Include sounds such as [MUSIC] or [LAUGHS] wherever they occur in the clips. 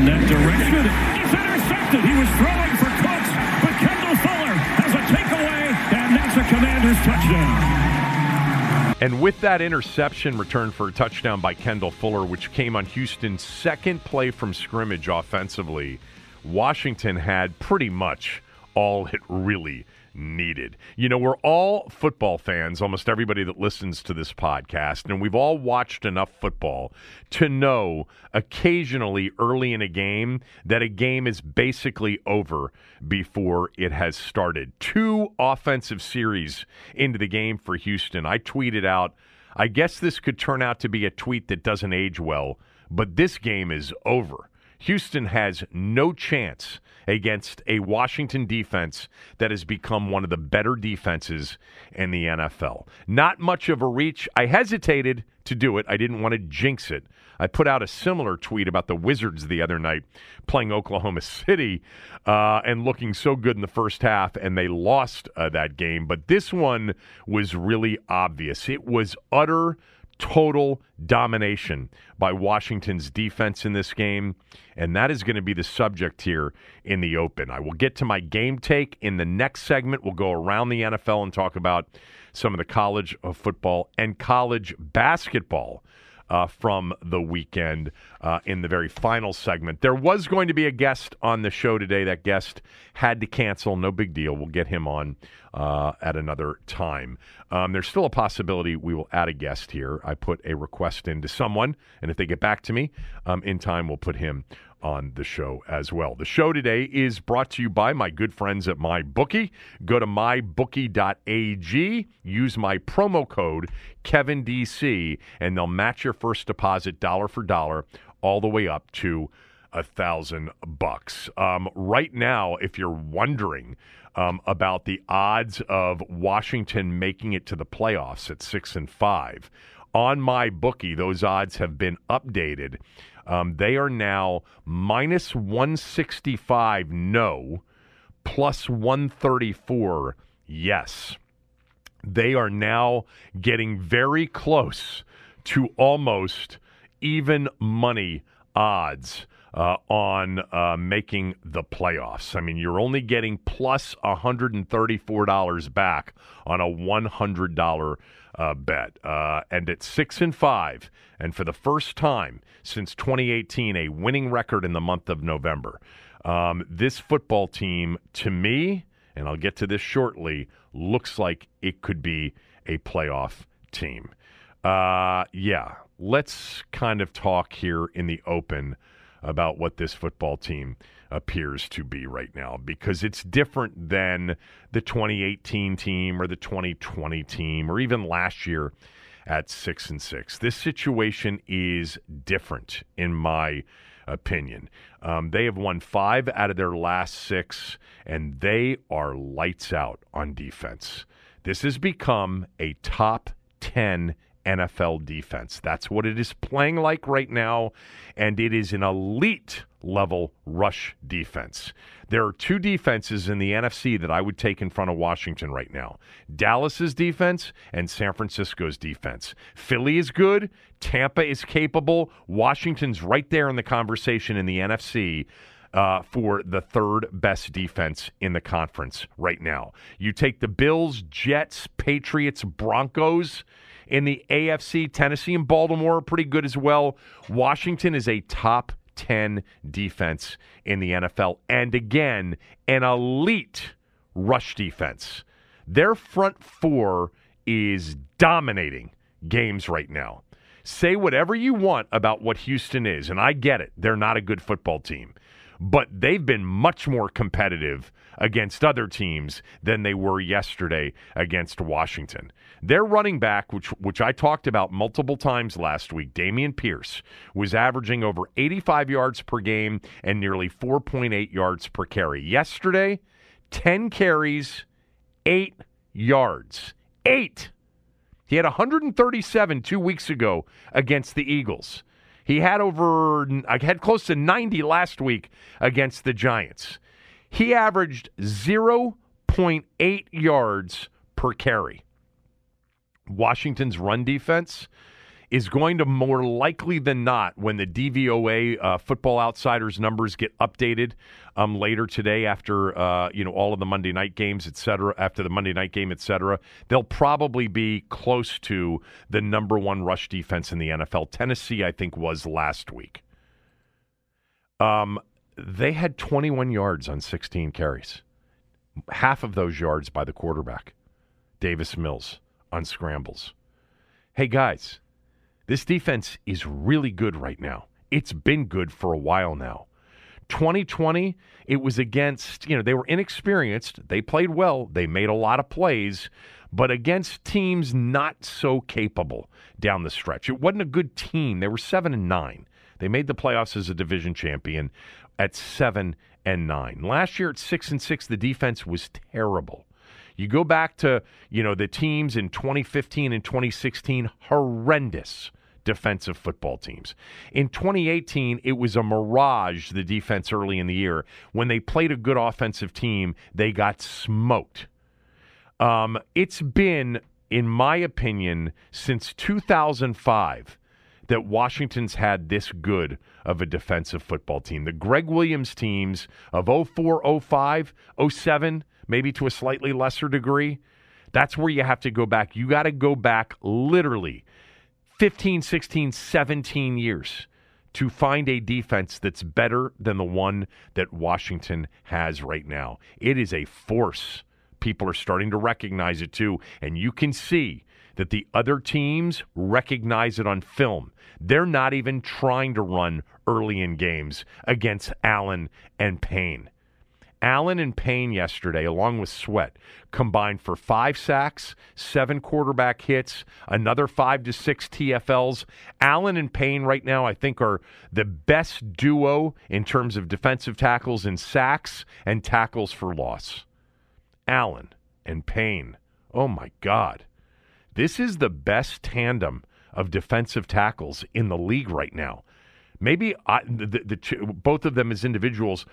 In that direction, it's intercepted. He was throwing for Cooks, but Kendall Fuller has a takeaway, and that's a Commanders touchdown. And with that interception return for a touchdown by Kendall Fuller, which came on Houston's second play from scrimmage offensively, Washington had pretty much all it really needed. You know, we're all football fans, almost everybody that listens to this podcast, and we've all watched enough football to know occasionally early in a game that a game is basically over before it has started. Two offensive series into the game for Houston. I tweeted out, I guess this could turn out to be a tweet that doesn't age well, but this game is over. Houston has no chance against a Washington defense that has become one of the better defenses in the NFL. Not much of a reach. I hesitated to do it. I didn't want to jinx it. I put out a similar tweet about the Wizards the other night playing Oklahoma [LAUGHS] City uh, and looking so good in the first half, and they lost uh, that game. But this one was really obvious. It was utter total domination by Washington's defense in this game, and that is going to be the subject here in the open. I will get to my game take in the next segment. We'll go around the NFL and talk about some of the college football and college basketball. Uh, from the weekend uh, in the very final segment. There was going to be a guest on the show today. That guest had to cancel. No big deal. We'll get him on uh, at another time. Um, there's still a possibility we will add a guest here. I put a request into someone, and if they get back to me um, in time, we'll put him on the show as well. The show today is brought to you by my good friends at MyBookie. Go to mybookie.ag, use my promo code KevinDC, and they'll match your first deposit dollar for dollar all the way up to a thousand bucks. Um, right now, if you're wondering um, about the odds of Washington making it to the playoffs at six and five, on my bookie, those odds have been updated. Um, they are now minus 165 no, plus 134 yes. They are now getting very close to almost even money odds uh, on uh, making the playoffs. I mean, you're only getting plus $134 back on a $100 uh, bet. Uh, and at six and five, and for the first time since 2018, a winning record in the month of November. Um, this football team, to me, and I'll get to this shortly, looks like it could be a playoff team. Uh, yeah, let's kind of talk here in the open about what this football team appears to be right now because it's different than the 2018 team or the 2020 team or even last year at 6 and 6. This situation is different in my opinion. Um, they have won five out of their last six, and they are lights out on defense. This has become a top 10 NFL defense. That's what it is playing like right now, and it is an elite level rush defense. There are two defenses in the NFC that I would take in front of Washington right now Dallas's defense and San Francisco's defense. Philly is good, Tampa is capable, Washington's right there in the conversation in the NFC. Uh, for the third best defense in the conference right now. You take the Bills, Jets, Patriots, Broncos in the AFC. Tennessee and Baltimore are pretty good as well. Washington is a top 10 defense in the NFL. And again, an elite rush defense. Their front four is dominating games right now. Say whatever you want about what Houston is, and I get it. They're not a good football team but they've been much more competitive against other teams than they were yesterday against Washington. Their running back, which which I talked about multiple times last week, Dameon Pierce, was averaging over 85 yards per game and nearly 4.8 yards per carry. Yesterday, 10 carries, 8 yards. 8. He had 137 two weeks ago against the Eagles. He had over, I had close to 90 last week against the Giants. He averaged 0.8 yards per carry. Washington's run defense is going to more likely than not, when the DVOA uh, Football Outsiders numbers get updated um, later today after uh, you know all of the Monday night games, et cetera, after the Monday night game, et cetera, they'll probably be close to the number one rush defense in the NFL. Tennessee, I think, was last week. Um, they had 21 yards on 16 carries, half of those yards by the quarterback, Davis Mills, on scrambles. Hey guys, this defense is really good right now. It's been good for a while now. 2020, it was against, you know, they were inexperienced. They played well. They made a lot of plays, but against teams not so capable down the stretch. It wasn't a good team. They were 7 and 9. They made the playoffs as a division champion at 7 and 9. Last year at 6 and 6, the defense was terrible. You go back to, you know, the teams in 2015 and 2016, horrendous defensive football teams. In 2018, it was a mirage, the defense early in the year. When they played a good offensive team, they got smoked. Um, it's been, in my opinion, since 2005 that Washington's had this good of a defensive football team. The Gregg Williams teams of 04, 05, 07, maybe to a slightly lesser degree, that's where you have to go back. You got to go back literally 15, 16, 17 years to find a defense that's better than the one that Washington has right now. It is a force. People are starting to recognize it too. And you can see that the other teams recognize it on film. They're not even trying to run early in games against Allen and Payne. Allen and Payne yesterday, along with Sweat, combined for five sacks, seven quarterback hits, another five to six TFLs. Allen and Payne right now, I think, are the best duo in terms of defensive tackles in sacks and tackles for loss. Allen and Payne. Oh my God. This is the best tandem of defensive tackles in the league right now. Maybe I, the, the, both of them as individuals,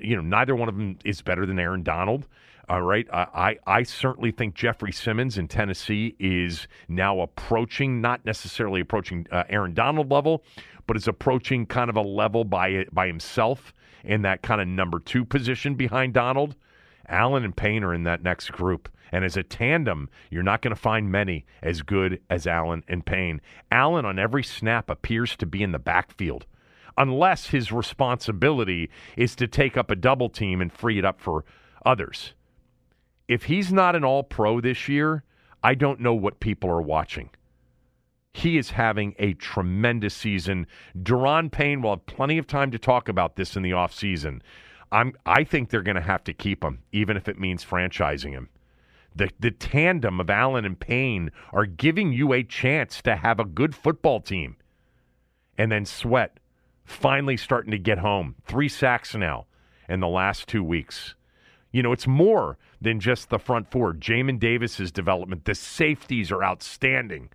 you know, neither one of them is better than Aaron Donald. All right, I, I, I certainly think Jeffrey Simmons in Tennessee is now approaching, not necessarily approaching uh, Aaron Donald level, but is approaching kind of a level by by himself in that kind of number two position behind Donald. Allen and Payne are in that next group. And as a tandem, you're not going to find many as good as Allen and Payne. Allen, on every snap, appears to be in the backfield unless his responsibility is to take up a double team and free it up for others. If he's not an all pro this year, I don't know what people are watching. He is having a tremendous season. Daron Payne will have plenty of time to talk about this in the offseason. I'm I think they're going to have to keep him, even if it means franchising him. The the tandem of Allen and Payne are giving you a chance to have a good football team. And then Sweat finally starting to get home. Three sacks now in the last two weeks. You know, it's more than just the front four. Jamin Davis's development. The safeties are outstanding.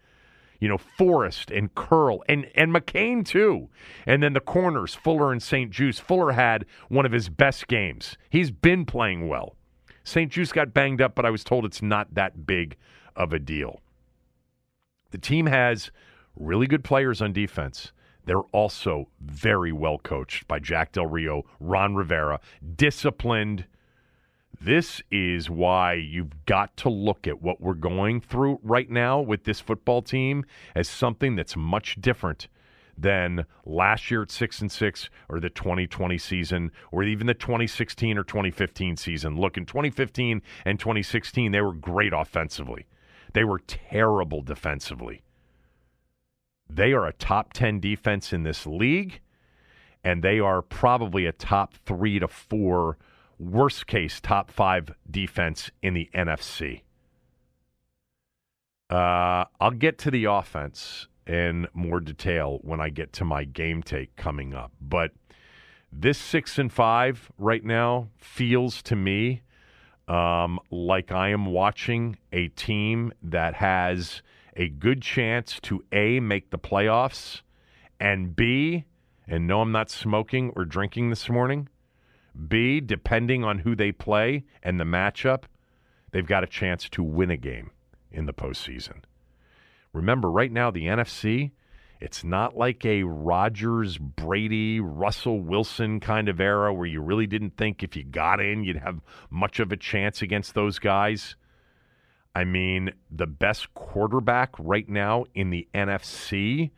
You know, Forrest and Curl and, and McCain too. And then the corners, Fuller and St. Juste. Fuller had one of his best games. He's been playing well. St. Juste got banged up, but I was told it's not that big of a deal. The team has really good players on defense. They're also very well coached by Jack Del Rio, Ron Rivera, disciplined. This is why you've got to look at what we're going through right now with this football team as something that's much different than last year at 6 and 6 or the 2020 season or even the 2016 or 2015 season. Look, in 2015 and 2016 they were great offensively. They were terrible defensively. They are a top 10 defense in this league, and they are probably a top three to four, worst case, top five defense in the NFC. Uh, I'll get to the offense in more detail when I get to my game take coming up. But this six and five right now feels to me um, like I am watching a team that has a good chance to A, make the playoffs, and B, and no, I'm not smoking or drinking this morning, B, depending on who they play and the matchup, they've got a chance to win a game in the postseason. Remember, right now, the NFC, it's not like a Rodgers, Brady, Russell Wilson kind of era where you really didn't think if you got in, you'd have much of a chance against those guys. I mean, the best quarterback right now in the NFC,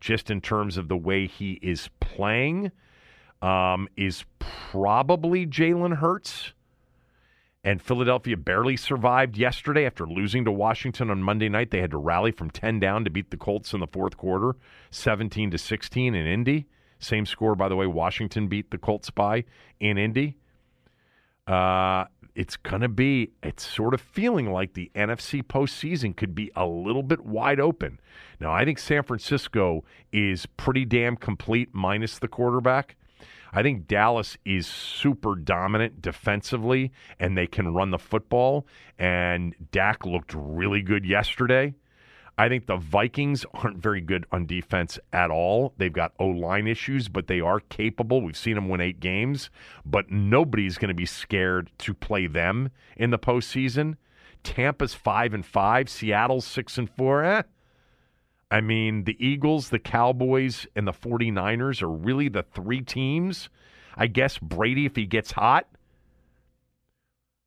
just in terms of the way he is playing, um, is probably Jalen Hurts. And Philadelphia barely survived yesterday after losing to Washington on Monday night. They had to rally from 10 down to beat the Colts in the fourth quarter, 17 to 16 in Indy. Same score, by the way, Washington beat the Colts by in Indy. Uh, it's going to be, it's sort of feeling like the NFC postseason could be a little bit wide open. Now, I think San Francisco is pretty damn complete minus the quarterback. I think Dallas is super dominant defensively and they can run the football. And Dak looked really good yesterday. I think the Vikings [LAUGHS] aren't very good on defense at all. They've got O line issues, but they are capable. We've seen them win eight games, but nobody's going to be scared to play them in the postseason. Tampa's five and five, Seattle's six and four. Eh. I mean, the Eagles, the Cowboys, and the 49ers are really the three teams. I guess Brady, if he gets hot.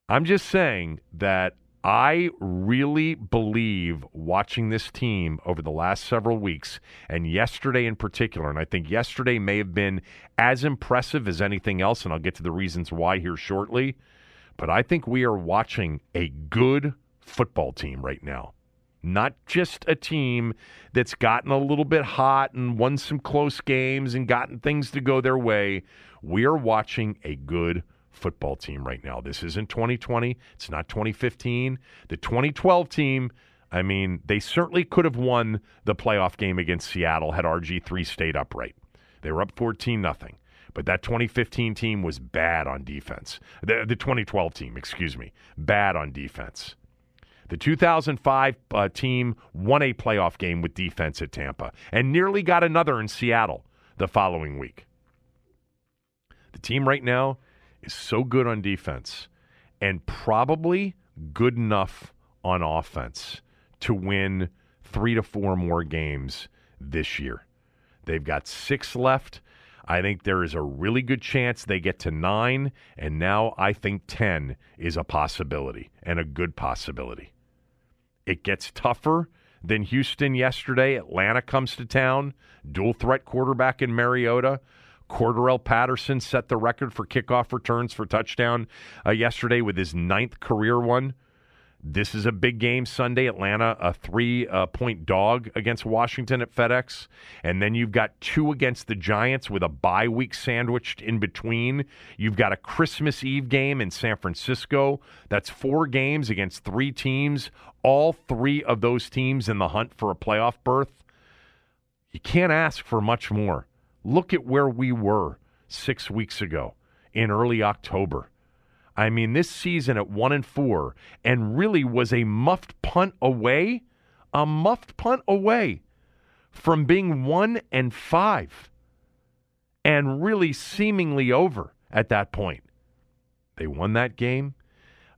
I'm just saying that I really believe watching this team over the last several weeks and yesterday in particular, and I think yesterday may have been as impressive as anything else, and I'll get to the reasons why here shortly. But I think we are watching a good football team right now. Not just a team that's gotten a little bit hot and won some close games and gotten things to go their way. We are watching a good football team right now. This isn't 2020. It's not 2015. The 2012 team, I mean, they certainly could have won the playoff game against Seattle had RG3 stayed upright. They were up 14 nothing. But that 2015 team was bad on defense. The, the 2012 team, excuse me, bad on defense. The 2005 uh, team won a playoff game with defense at Tampa and nearly got another in Seattle the following week. The team right now is so good on defense and probably good enough on offense to win three to four more games this year. They've got six left. I think there is a really good chance they get to nine, and now I think 10 is a possibility and a good possibility. It gets tougher than Houston yesterday. Atlanta comes to town, dual threat quarterback in Mariota. Cordarrelle Patterson set the record for kickoff returns for touchdown uh, yesterday with his ninth career one. This is a big game Sunday. Atlanta, a three uh, point dog against Washington at FedEx. And then you've got two against the Giants with a bye week sandwiched in between. You've got a Christmas Eve game in San Francisco. That's four games against three teams, all three of those teams in the hunt for a playoff berth. You can't ask for much more. Look at where we were six weeks ago in early October. I mean, this season at one and four, and really was a muffed punt away a muffed punt away from being one and five and really seemingly over at that point. They won that game.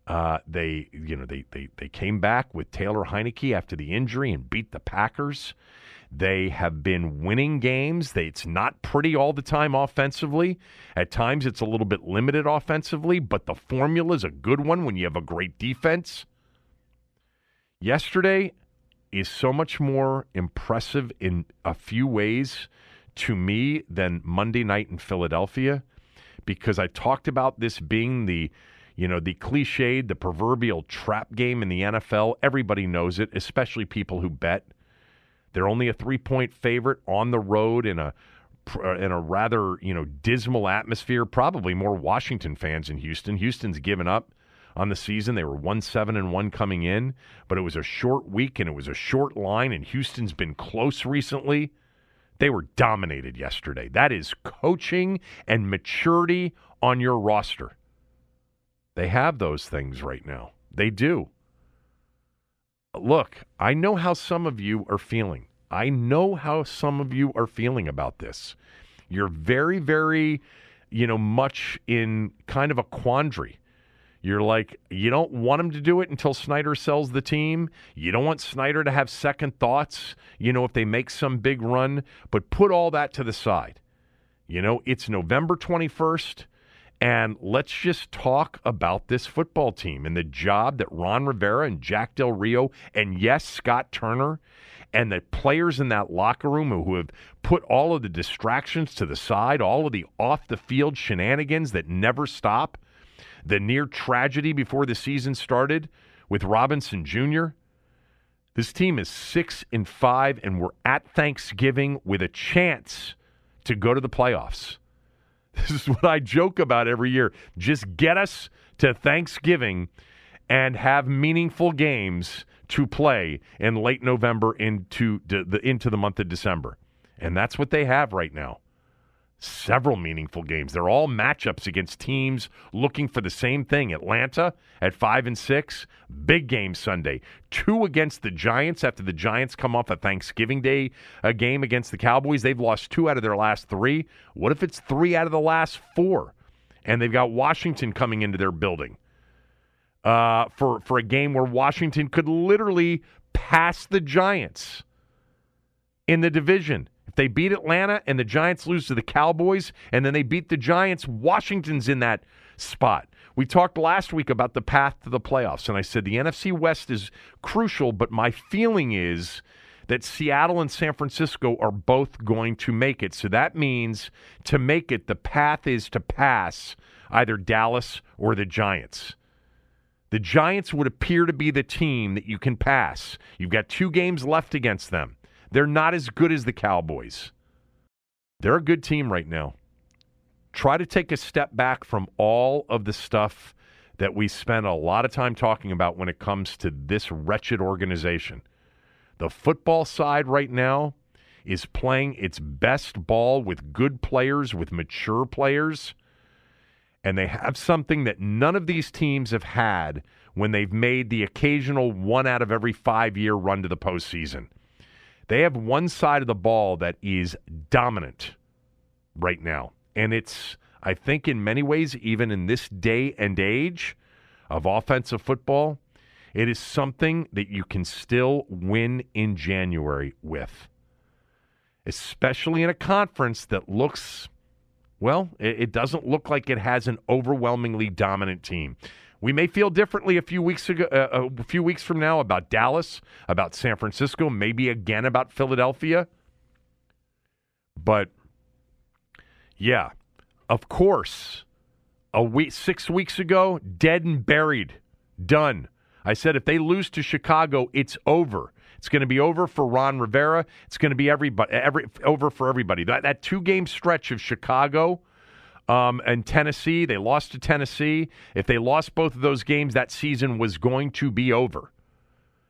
Uh, they, you know, they, they they came back with Taylor Heinicke after the injury and beat the Packers. They have been winning games. They, it's not pretty all the time offensively. At times, it's a little bit limited offensively, but the formula is a good one when you have a great defense. Yesterday is so much more impressive in a few ways to me than Monday night in Philadelphia because I talked about this being the you know, the cliched, the proverbial trap game in the NFL. Everybody knows it, especially people who bet. They're only a three point favorite on the road in a uh, in a rather you know dismal atmosphere. Probably more Washington fans in Houston. Houston's given up on the season. They were one seven and one coming in, but it was a short week and it was a short line. And Houston's been close recently. They were dominated yesterday. That is coaching and maturity on your roster. They have those things right now. They do. Look, I know how some of you are feeling. I know how some of you are feeling about this. You're very, very, you know, much in kind of a quandary. You're like, you don't want him to do it until Snyder sells the team. You don't want Snyder to have second thoughts, you know, if they make some big run, but put all that to the side. You know, it's November 21st. And let's just talk about this football team and the job that Ron Rivera and Jack Del Rio and yes, Scott Turner and the players in that locker room who have put all of the distractions to the side, all of the off the field shenanigans that never stop, the near tragedy before the season started with Robinson Jr. This team is 6 and 5 and we're at Thanksgiving with a chance to go to the playoffs. This is what I joke about every year. Just get us to Thanksgiving and have meaningful games to play in late November into the into the month of December. And that's what they have right now several meaningful games. They're all matchups against teams looking for the same thing. Atlanta at 5 and 6, big game Sunday. Two against the Giants after the Giants come off a Thanksgiving Day a game against the Cowboys. They've lost 2 out of their last 3. What if it's 3 out of the last 4? And they've got Washington coming into their building. Uh, for for a game where Washington could literally pass the Giants in the division they beat Atlanta and the Giants lose to the Cowboys and then they beat the Giants, Washington's in that spot. We talked last week about the path to the playoffs, and I said the NFC West is crucial, but my feeling is that Seattle and San Francisco are both going to make it. So that means to make it, the path is to pass either Dallas or the Giants. The Giants would appear to be the team that you can pass. You've got two games left against them. They're not as good as the Cowboys. They're a good team right now. Try to take a step back from all of the stuff that we spend a lot of time talking about when it comes to this wretched organization. The football side right now is playing its best ball with good players, with mature players. And they have something that none of these teams have had when they've made the occasional one out of every five year run to the postseason. They have one side of the ball that is dominant right now. And it's, I think, in many ways, even in this day and age of offensive football, it is something that you can still win in January with, especially in a conference that looks, well, it, doesn't look like it has an overwhelmingly dominant team. We may feel differently a few weeks ago, uh, a few weeks from now about Dallas, about San Francisco, maybe again about Philadelphia. But yeah, of course, a week, six weeks ago, dead and buried, done. I said if they lose to Chicago, it's over. It's going to be over for Ron Rivera. It's going to be everybody, every over for everybody. That that two game stretch of Chicago um, and Tennessee. They lost to Tennessee. If they lost both of those games, that season was going to be over.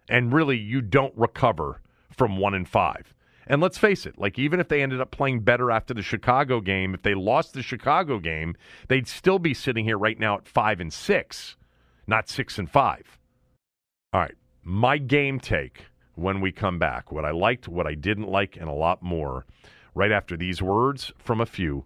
And really, you don't recover from one and five. And let's face it, like even if they ended up playing better after the Chicago game, if they lost the Chicago game, they'd still be sitting here right now at five and six, not six and five. All right, my game take when we come back. What I liked, what I didn't like, and a lot more right after these words from a few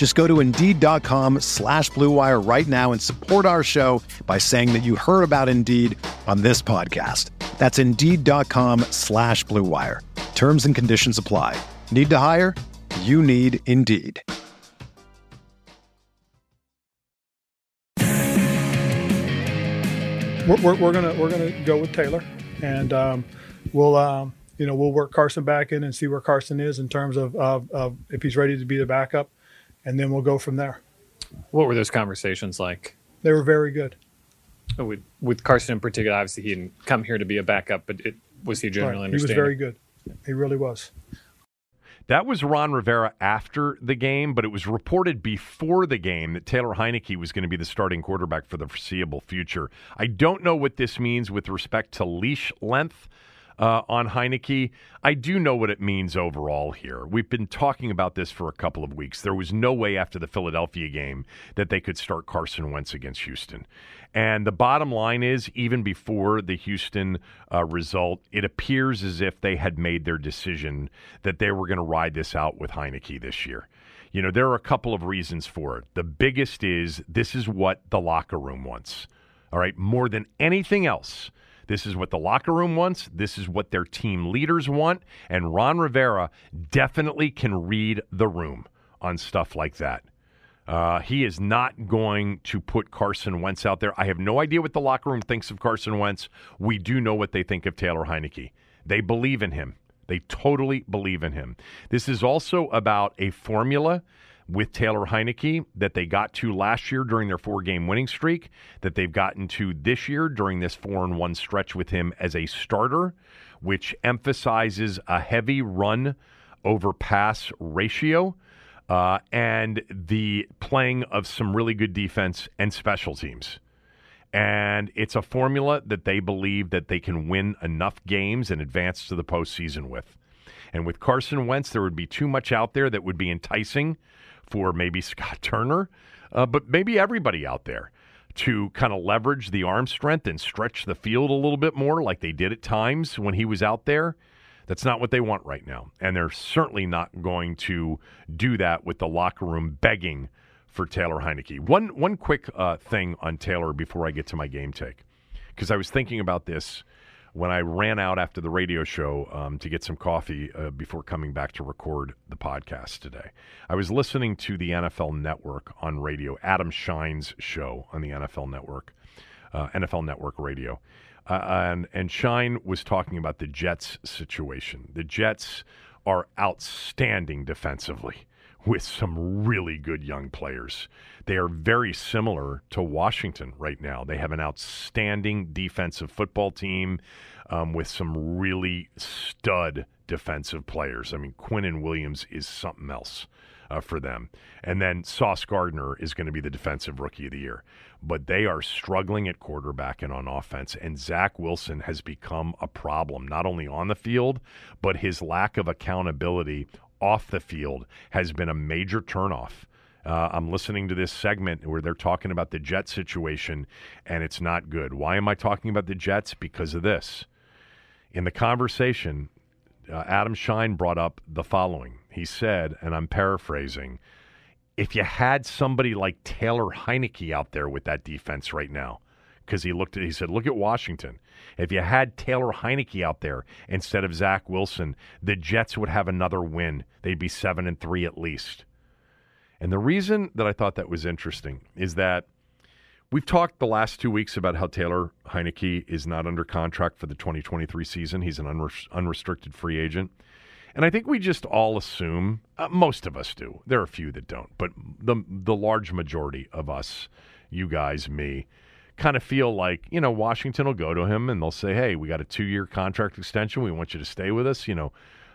Just go to Indeed.com slash BlueWire right now and support our show by saying that you heard about Indeed on this podcast. That's Indeed.com slash BlueWire. Terms and conditions apply. Need to hire? You need Indeed. We're, we're, we're gonna we're gonna go with Taylor, and um, we'll um, you know we'll work Carson back in and see where Carson is in terms of, of, of if he's ready to be the backup, and then we'll go from there. What were those conversations like? They were very good. Oh, with with Carson in particular, obviously he didn't come here to be a backup, but it, was he generally Right. He was very good. He really was. That was Ron Rivera after the game, but it was reported before the game that Taylor Heinicke was going to be the starting quarterback for the foreseeable future. I don't know what this means with respect to leash length uh, on Heinicke. I do know what it means overall here. We've been talking about this for a couple of weeks. There was no way after the Philadelphia game that they could start Carson Wentz against Houston. And the bottom line is, even before the Houston uh, result, it appears as if they had made their decision that they were going to ride this out with Heinicke this year. You know, there are a couple of reasons for it. The biggest is this is what the locker room wants. All right, more than anything else. This is what the locker room wants. This is what their team leaders want. And Ron Rivera definitely can read the room on stuff like that. Uh, he is not going to put Carson Wentz out there. I have no idea what the locker room thinks of Carson Wentz. We do know what they think of Taylor Heinicke. They believe in him. They totally believe in him. This is also about a formula with Taylor Heinicke that they got to last year during their four game winning streak, that they've gotten to this year during this four and one stretch with him as a starter, which emphasizes a heavy run over pass ratio uh, and the playing of some really good defense and special teams. And it's a formula that they believe that they can win enough games and advance to the postseason with. And with Carson Wentz, there would be too much out there that would be enticing for maybe [LAUGHS] Scott Turner, uh, but maybe everybody out there to kind of leverage the arm strength and stretch the field a little bit more like they did at times when he was out there. That's not what they want right now. And they're certainly not going to do that with the locker room begging for Taylor Heinicke. One, one quick uh, thing on Taylor before I get to my game take, because I was thinking about this when I ran out after the radio show um, to get some coffee uh, before coming back to record the podcast today. I was listening to the NFL Network on radio, Adam Schein's show on the NFL Network, uh, NFL Network Radio. Uh, and, and Schein was talking about the Jets situation. The Jets are outstanding defensively with some really good young players. They are very similar to Washington right now. They have an outstanding defensive football team um, with some really stud defensive players. I mean, Quinnen Williams is something else uh, for them. And then Sauce Gardner is going to be the defensive rookie of the year. But they are struggling at quarterback and on offense. And Zach Wilson has become a problem, not only on the field, but his lack of accountability off the field has been a major turnoff. Uh, I'm listening to this segment where they're talking about the Jet situation, and it's not good. Why am I talking about the Jets? Because of this. In the conversation, uh, Adam Schein brought up the following. He said, and I'm paraphrasing, if you had somebody like Taylor Heinicke out there with that defense right now, because he looked at he said, "Look at Washington. If you had Taylor Heinicke out there instead of Zach Wilson, the Jets would have another win. They'd be seven and three at least." And the reason that I thought that was interesting is that we've talked the last two weeks about how Taylor Heinicke is not under contract for the 2023 season. He's an unre- unrestricted free agent. And I think we just all assume, uh, most of us do. There are a few that don't, but the the large majority of us, you guys, me, kind of feel like you know Washington will go to him and they'll say, "Hey, we got a two year contract extension. We want you to stay with us. You know,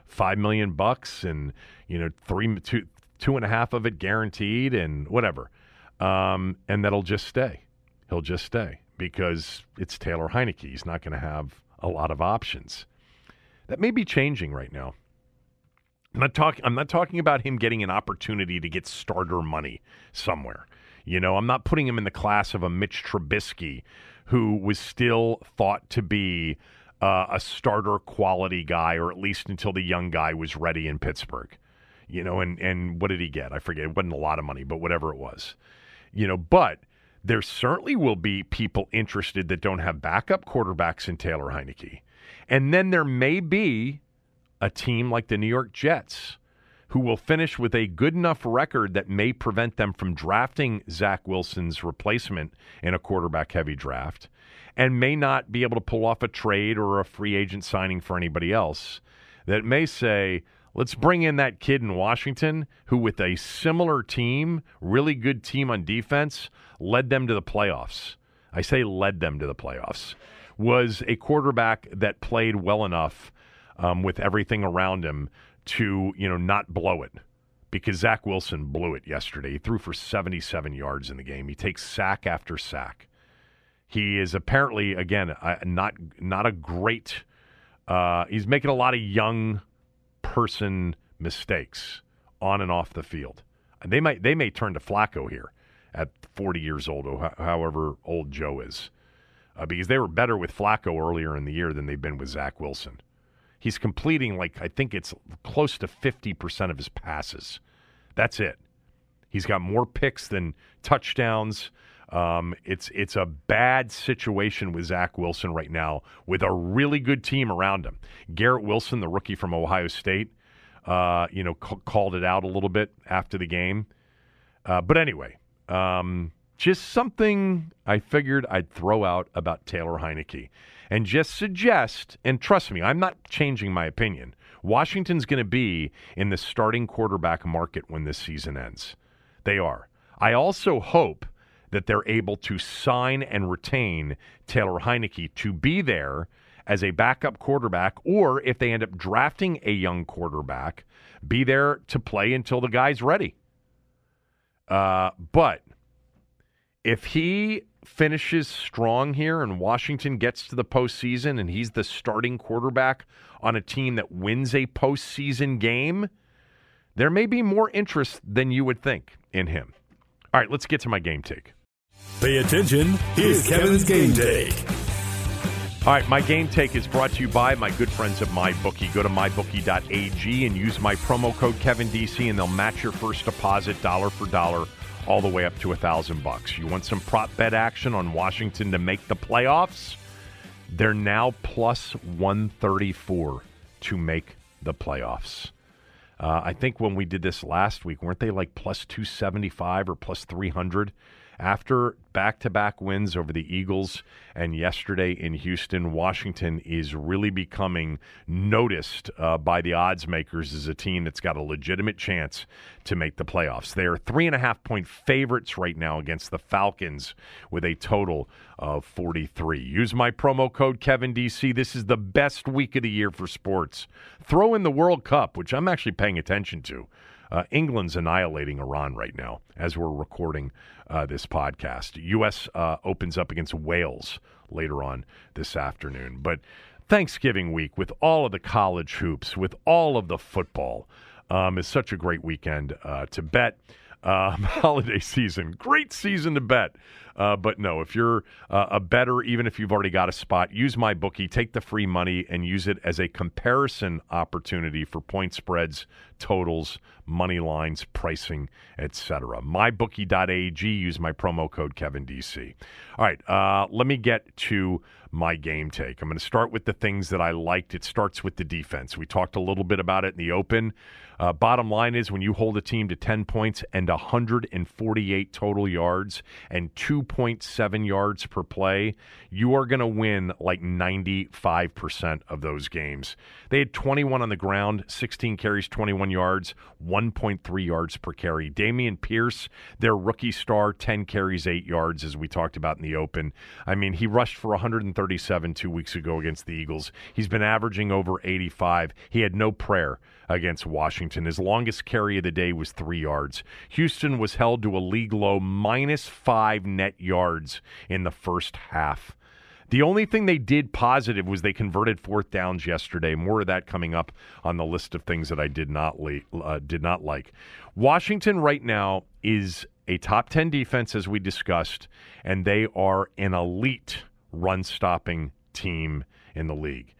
five million bucks and you know three two two and a half of it guaranteed and whatever, um, and that'll just stay. He'll just stay because it's Taylor Heinicke. He's not going to have a lot of options. That may be changing right now. I'm not talking. I'm not talking about him getting an opportunity to get starter money somewhere. You know, I'm not putting him in the class of a Mitch Trubisky, who was still thought to be uh, a starter quality guy, or at least until the young guy was ready in Pittsburgh. You know, and and what did he get? I forget. It wasn't a lot of money, but whatever it was. You know, but there certainly will be people interested that don't have backup quarterbacks in Taylor Heinicke, and then there may be a team like the New York Jets, who will finish with a good enough record that may prevent them from drafting Zach Wilson's replacement in a quarterback heavy draft, and may not be able to pull off a trade or a free agent signing for anybody else, that may say, let's bring in that kid in Washington who, with a similar team, really good team on defense, led them to the playoffs. I say led them to the playoffs. Was a quarterback that played well enough um, with everything around him to you know not blow it because Zach Wilson blew it yesterday. He threw for 77 yards in the game. He takes sack after sack. He is apparently again not not a great. Uh, he's making a lot of young person mistakes on and off the field. They might they may turn to Flacco here at 40 years old, or however old Joe is, uh, because they were better with Flacco earlier in the year than they've been with Zach Wilson. He's completing like I think it's close to 50% of his passes. That's it. He's got more picks than touchdowns. Um, it's it's a bad situation with Zach Wilson right now with a really good team around him. Garrett Wilson, the rookie from Ohio State, uh, you know, c- called it out a little bit after the game. Uh, but anyway, um, just something I figured I'd throw out about Taylor Heinicke and just suggest, and trust me, I'm not changing my opinion. Washington's going to be in the starting quarterback market when this season ends. They are. I also hope that they're able to sign and retain Taylor Heinicke to be there as a backup quarterback, or if they end up drafting a young quarterback, be there to play until the guy's ready. Uh, but if he finishes strong here and Washington gets to the postseason and he's the starting quarterback on a team that wins a postseason game, there may be more interest than you would think in him. All right, let's get to my game take. Pay attention. Here's Kevin's game take. All right, my game take is brought to you by my good friends at MyBookie. Go to mybookie.ag and use my promo code KevinDC, and they'll match your first deposit dollar for dollar all the way up to a thousand bucks. You want some prop bet action on Washington to make the playoffs? They're now plus 134 to make the playoffs. Uh, I think when we did this last week, weren't they like plus 275 or plus 300? After back to back wins over the Eagles and yesterday in Houston, Washington is really becoming noticed uh, by the odds makers as a team that's got a legitimate chance to make the playoffs. They're three and a half point favorites right now against the Falcons with a total of 43. Use my promo code KevinDC. This is the best week of the year for sports. Throw in the World Cup, which I'm actually paying attention to. Uh, England's annihilating Iran right now as we're recording uh, this podcast. U.S. Uh, opens up against Wales later on this afternoon. But Thanksgiving week, with all of the college hoops, with all of the football, um, is such a great weekend uh, to bet. Um, [LAUGHS] holiday season, great season to bet. Uh, but no, if you're uh, a bettor, even if you've already got a spot, use my bookie, take the free money, and use it as a comparison opportunity for point spreads totals, money lines, pricing, etc. MyBookie.ag. Use my promo code KevinDC. All right, uh, let me get to my game take. I'm going to start with the things that I liked. It starts with the defense. We talked a little bit about it in the open. Uh, bottom line is when you hold a team to 10 points and 148 total yards and 2.7 yards per play, you are going to win like 95% of those games. They had 21 on the ground, 16 carries, 21 yards, 1.3 yards per carry. Dameon Pierce, their rookie star, 10 carries, 8 yards, as we talked about in the open. I mean, he rushed for 137 two weeks ago against the Eagles. He's been averaging over 85. He had no prayer against Washington. His longest carry of the day was three yards. Houston was held to a league low minus five net yards in the first half. The only thing they did positive was they converted fourth downs yesterday. More of that coming up on the list of things that I did not uh, did not like. Washington right now is a top 10 defense as we discussed and they are an elite run stopping team in the league.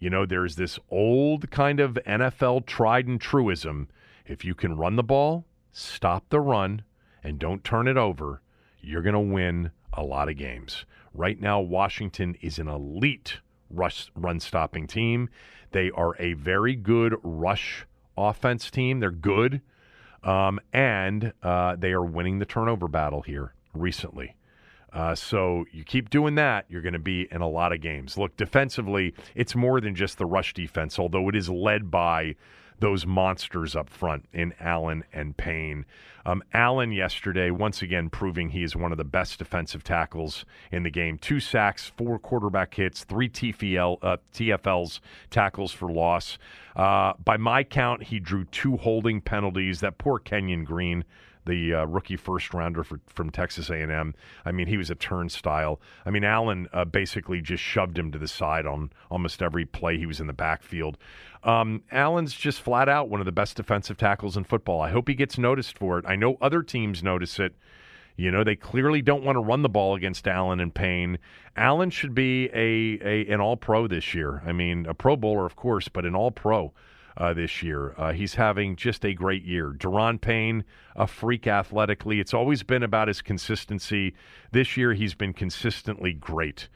You know, there's this old kind of NFL tried and truism. If you can run the ball, stop the run, and don't turn it over, you're going to win a lot of games. Right now, Washington is an elite rush run stopping team. They are a very good rush offense team. They're good. Um, and uh, they are winning the turnover battle here recently. Uh, so you keep doing that, you're going to be in a lot of games. Look, defensively, it's more than just the rush defense, although it is led by those monsters up front in Allen and Payne. Um, Allen yesterday, once again, proving he is one of the best defensive tackles in the game. Two sacks, four quarterback hits, three TFL, uh, TFLs, tackles for loss. Uh, by my count, he drew two holding penalties. That poor Kenyon Green the uh, rookie first rounder for, from Texas A&M. I mean, he was a turnstile. I mean, Allen uh, basically just shoved him to the side on almost every play he was in the backfield. Um, Allen's just flat out one of the best defensive tackles in football. I hope he gets noticed for it. I know other teams notice it. You know, they clearly don't want to run the ball against Allen and Payne. Allen should be a, a an all pro this year. I mean, a pro bowler, of course, but an all pro uh, this year. Uh, he's having just a great year. Daron Payne, a freak athletically. It's always been about his consistency. This year, he's been consistently great.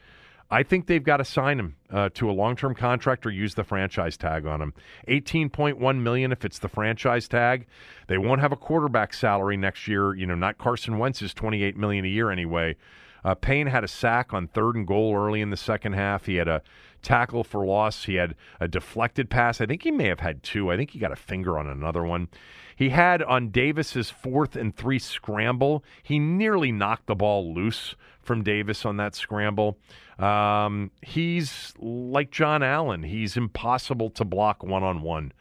I think they've got to sign him uh, to a long-term contract or use the franchise tag on him. 18.1 million if it's the franchise tag. They won't have a quarterback salary next year. You know, not Carson Wentz's 28 million a year anyway. Uh, Payne had a sack on third and goal early in the second half. He had a tackle for loss. He had a deflected pass. I think he may have had two. I think he got a finger on another one. He had on Davis's fourth and three scramble. He nearly knocked the ball loose from Davis on that scramble. Um, he's like John Allen. He's impossible to block one on one.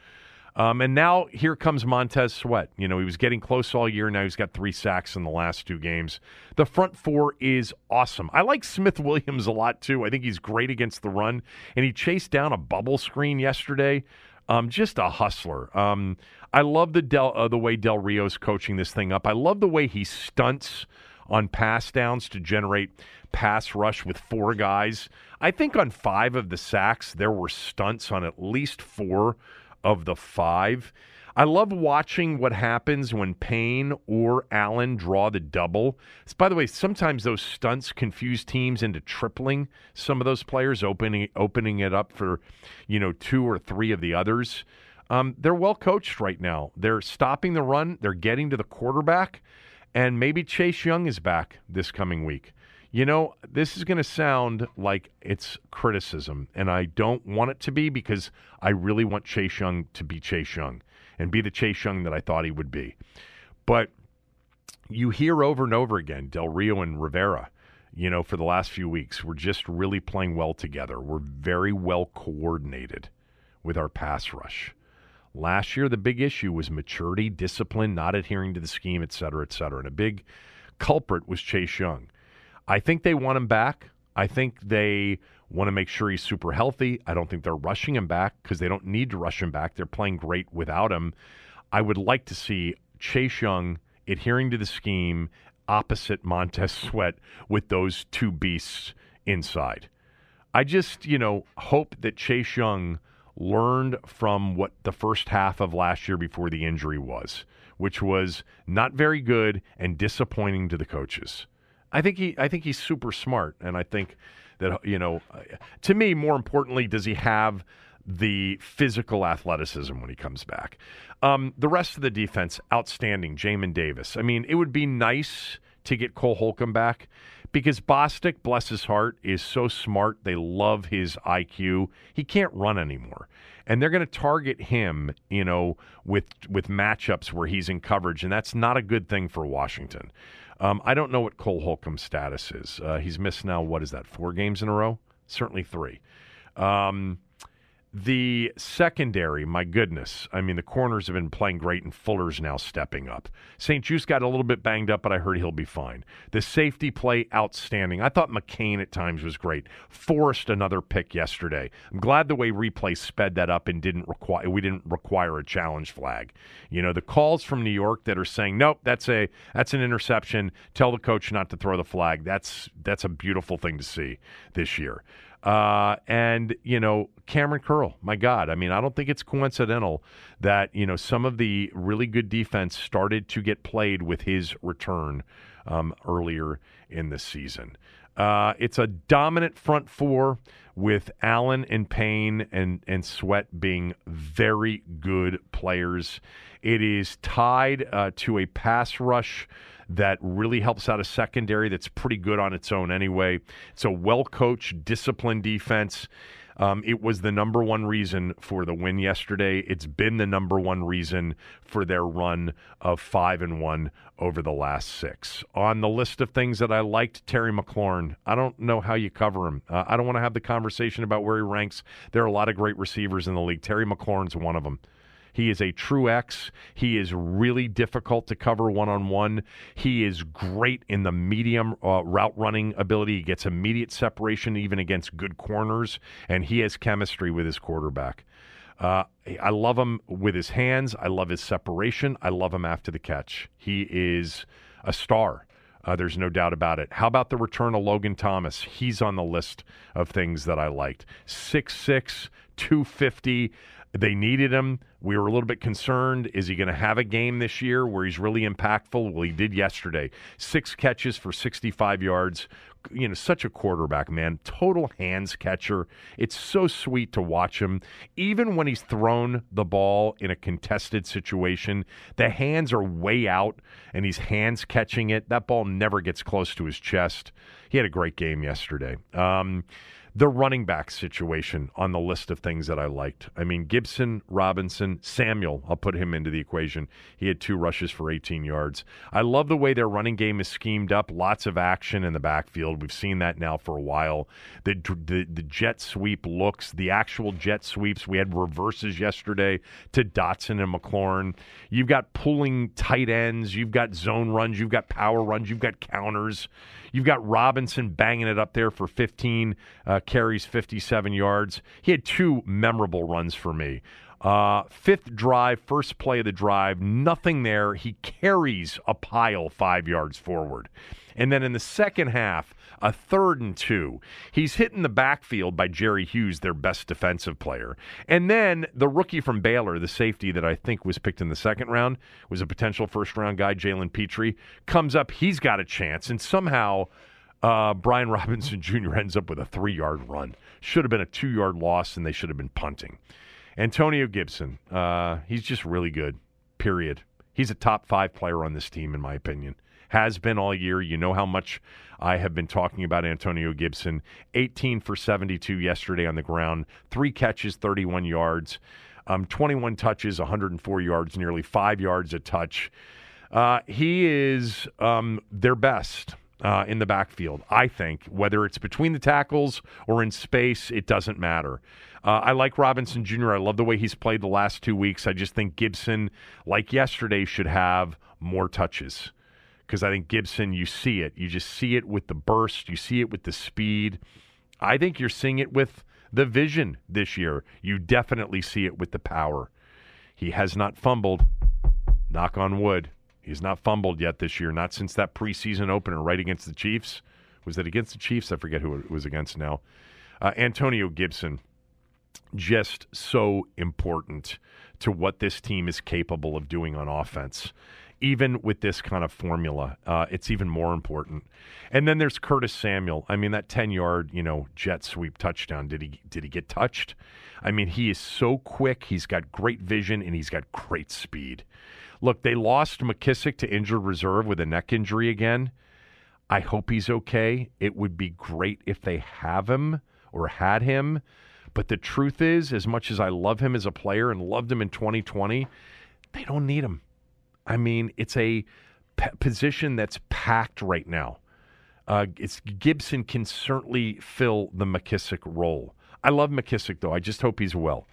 Um, and now here comes Montez Sweat. You know, he was getting close all year. Now he's got three sacks in the last two games. The front four is awesome. I like Smith Williams a lot, too. I think he's great against the run. And he chased down a bubble screen yesterday. Um, just a hustler. Um, I love the Del, uh, the way Del Rio's coaching this thing up. I love the way he stunts on pass downs to generate pass rush with four guys. I think on five of the sacks, there were stunts on at least four of the five. I love watching what happens when Payne or Allen draw the double. By the way, sometimes those stunts confuse teams into tripling some of those players, opening opening it up for, you know, two or three of the others. Um, they're well coached right now. They're stopping the run. They're getting to the quarterback, and maybe Chase Young is back this coming week. You know, this is going to sound like it's criticism, and I don't want it to be because I really want Chase Young to be Chase Young and be the Chase Young that I thought he would be. But you hear over and over again Del Rio and Rivera, you know, for the last few weeks, we're just really playing well together. We're very well coordinated with our pass rush. Last year, the big issue was maturity, discipline, not adhering to the scheme, et cetera, et cetera. And a big culprit was Chase Young. I think they want him back. I think they want to make sure he's super healthy. I don't think they're rushing him back because they don't need to rush him back. They're playing great without him. I would like to see Chase Young adhering to the scheme opposite Montez [LAUGHS] Sweat with those two beasts inside. I just, you know, hope that Chase Young learned from what the first half of last year before the injury was, which was not very good and disappointing to the coaches. I think he I think he's super smart and I think that you know to me more importantly does he have the physical athleticism when he comes back. Um, the rest of the defense, outstanding. Jamin Davis. I mean, it would be nice to get Cole Holcomb back because Bostic, bless his heart, is so smart. They love his IQ. He can't run anymore. And they're going to target him, you know, with with matchups where he's in coverage, and that's not a good thing for Washington. Um, I don't know what Cole Holcomb's status is. Uh, he's missed now. What is that? Four games in a row? Certainly three. Um, the secondary, my goodness. I mean, the corners have been playing great, and Fuller's now stepping up. St-Juste got a little bit banged up, but I heard he'll be fine. The safety play, outstanding. I thought McCain at times was great. Forced another pick yesterday. I'm glad the way replay sped that up and didn't require we didn't require a challenge flag. You know, the calls from New York that are saying, nope, that's a that's an interception. Tell the coach not to throw the flag. That's that's a beautiful thing to see this year. Uh, and, you know, Kamren Curl, my God. I mean, I don't think it's coincidental that, you know, some of the really good defense started to get played with his return um, earlier in the season. Uh, it's a dominant front four with Allen and Payne and, and Sweat being very good players. It is tied uh, to a pass rush that really helps out a secondary that's pretty good on its own anyway. It's a well coached, disciplined defense. Um, it was the number one reason for the win yesterday. It's been the number one reason for their run of five and one over the last six. On the list of things that I liked, Terry McLaurin. I don't know how you cover him. Uh, I don't want to have the conversation about where he ranks. There are a lot of great receivers in the league. Terry McLaurin's one of them. He is a true X. He is really difficult to cover one on one. He is great in the medium uh, route running ability. He gets immediate separation even against good corners, and he has chemistry with his quarterback. Uh, I love him with his hands. I love his separation. I love him after the catch. He is a star. Uh, there's no doubt about it. How about the return of Logan Thomas? He's on the list of things that I liked. 6'6, 250. They needed him. We were a little bit concerned. Is he going to have a game this year where he's really impactful? Well, he did yesterday. Six catches for 65 yards. You know, such a quarterback, man. Total hands catcher. It's so sweet to watch him. Even when he's thrown the ball in a contested situation, the hands are way out and he's hands catching it. That ball never gets close to his chest. He had a great game yesterday. Um, the running back situation on the list of things that I liked. I mean, Gibson, Robinson, Samuel, I'll put him into the equation. He had two rushes for 18 yards. I love the way their running game is schemed up. Lots of action in the backfield. We've seen that now for a while. The, the, the jet sweep looks, the actual jet sweeps. We had reverses yesterday to Dotson and McLaurin. You've got pulling tight ends. You've got zone runs. You've got power runs. You've got counters. You've got Robinson banging it up there for 15 uh, carries, 57 yards. He had two memorable runs for me. Uh, fifth drive, first play of the drive, nothing there. He carries a pile five yards forward. And then in the second half, a third and two. He's hit in the backfield by Jerry Hughes, their best defensive player. And then the rookie from Baylor, the safety that I think was picked in the second round, was a potential first round guy, Jalen Pitre, comes up. He's got a chance. And somehow. Uh, Brian [LAUGHS] Robinson Jr. ends up with a three yard run. Should have been a two yard loss, and they should have been punting. Antonio Gibson, uh, he's just really good, period. He's a top five player on this team, in my opinion has been all year. You know how much I have been talking about Antonio Gibson. 18 for 72 yesterday on the ground, three catches, 31 yards, um, 21 touches, 104 yards, nearly five yards a touch. Uh, he is um, their best. Uh, in the backfield, I think, whether it's between the tackles or in space, it doesn't matter. Uh, I like Robinson Jr. I love the way he's played the last two weeks. I just think Gibson, like yesterday, should have more touches because I think Gibson, you see it. You just see it with the burst, you see it with the speed. I think you're seeing it with the vision this year. You definitely see it with the power. He has not fumbled. Knock on wood. He's not fumbled yet this year, not since that preseason opener right against the Chiefs. Was it against the Chiefs? I forget who it was against now. Uh, Antonio Gibson just so important to what this team is capable of doing on offense. Even with this kind of formula, uh, it's even more important. And then there's Curtis Samuel. I mean, that ten yard, you know, jet sweep touchdown. Did he did he get touched? I mean, he is so quick. He's got great vision and he's got great speed. Look, they lost McKissick to injured reserve with a neck injury again. I hope he's okay. It would be great if they have him or had him. But the truth is, as much as I love him as a player and loved him in 2020, they don't need him. I mean, it's a p- position that's packed right now. Uh, it's Gibson can certainly fill the McKissick role. I love McKissick though. I just hope he's well.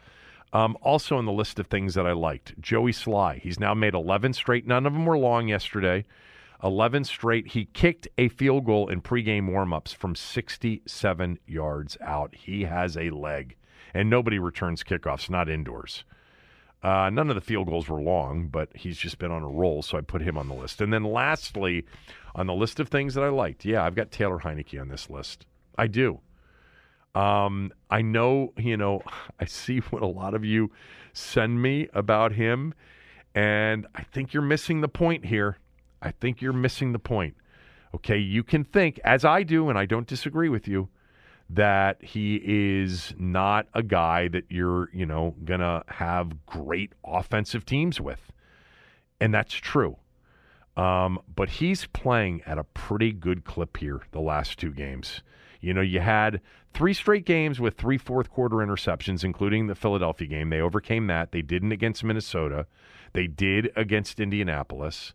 Um, also on the list of things that I liked, Joey Slye. He's now made 11 straight. None of them were long yesterday. 11 straight. He kicked a field goal in pregame warmups from 67 yards out. He has a leg, and nobody returns kickoffs, not indoors. Uh, none of the field goals were long, but he's just been on a roll, so I put him on the list. And then lastly, on the list of things that I liked, yeah, I've got Taylor Heinicke on this list. I do. Um, I know, you know, [LAUGHS] I see [LAUGHS] what a lot of you send me about him, and I think you're missing the point here. I think you're missing the point. Okay, you can think, as I do, and I don't disagree with you, that he is not a guy that you're, you know, going to have great offensive teams with. And that's true. Um, but he's playing at a pretty good clip here the last two games. You know, you had three straight games with three fourth quarter interceptions, including the Philadelphia game. They overcame that. They didn't against Minnesota. They did against Indianapolis.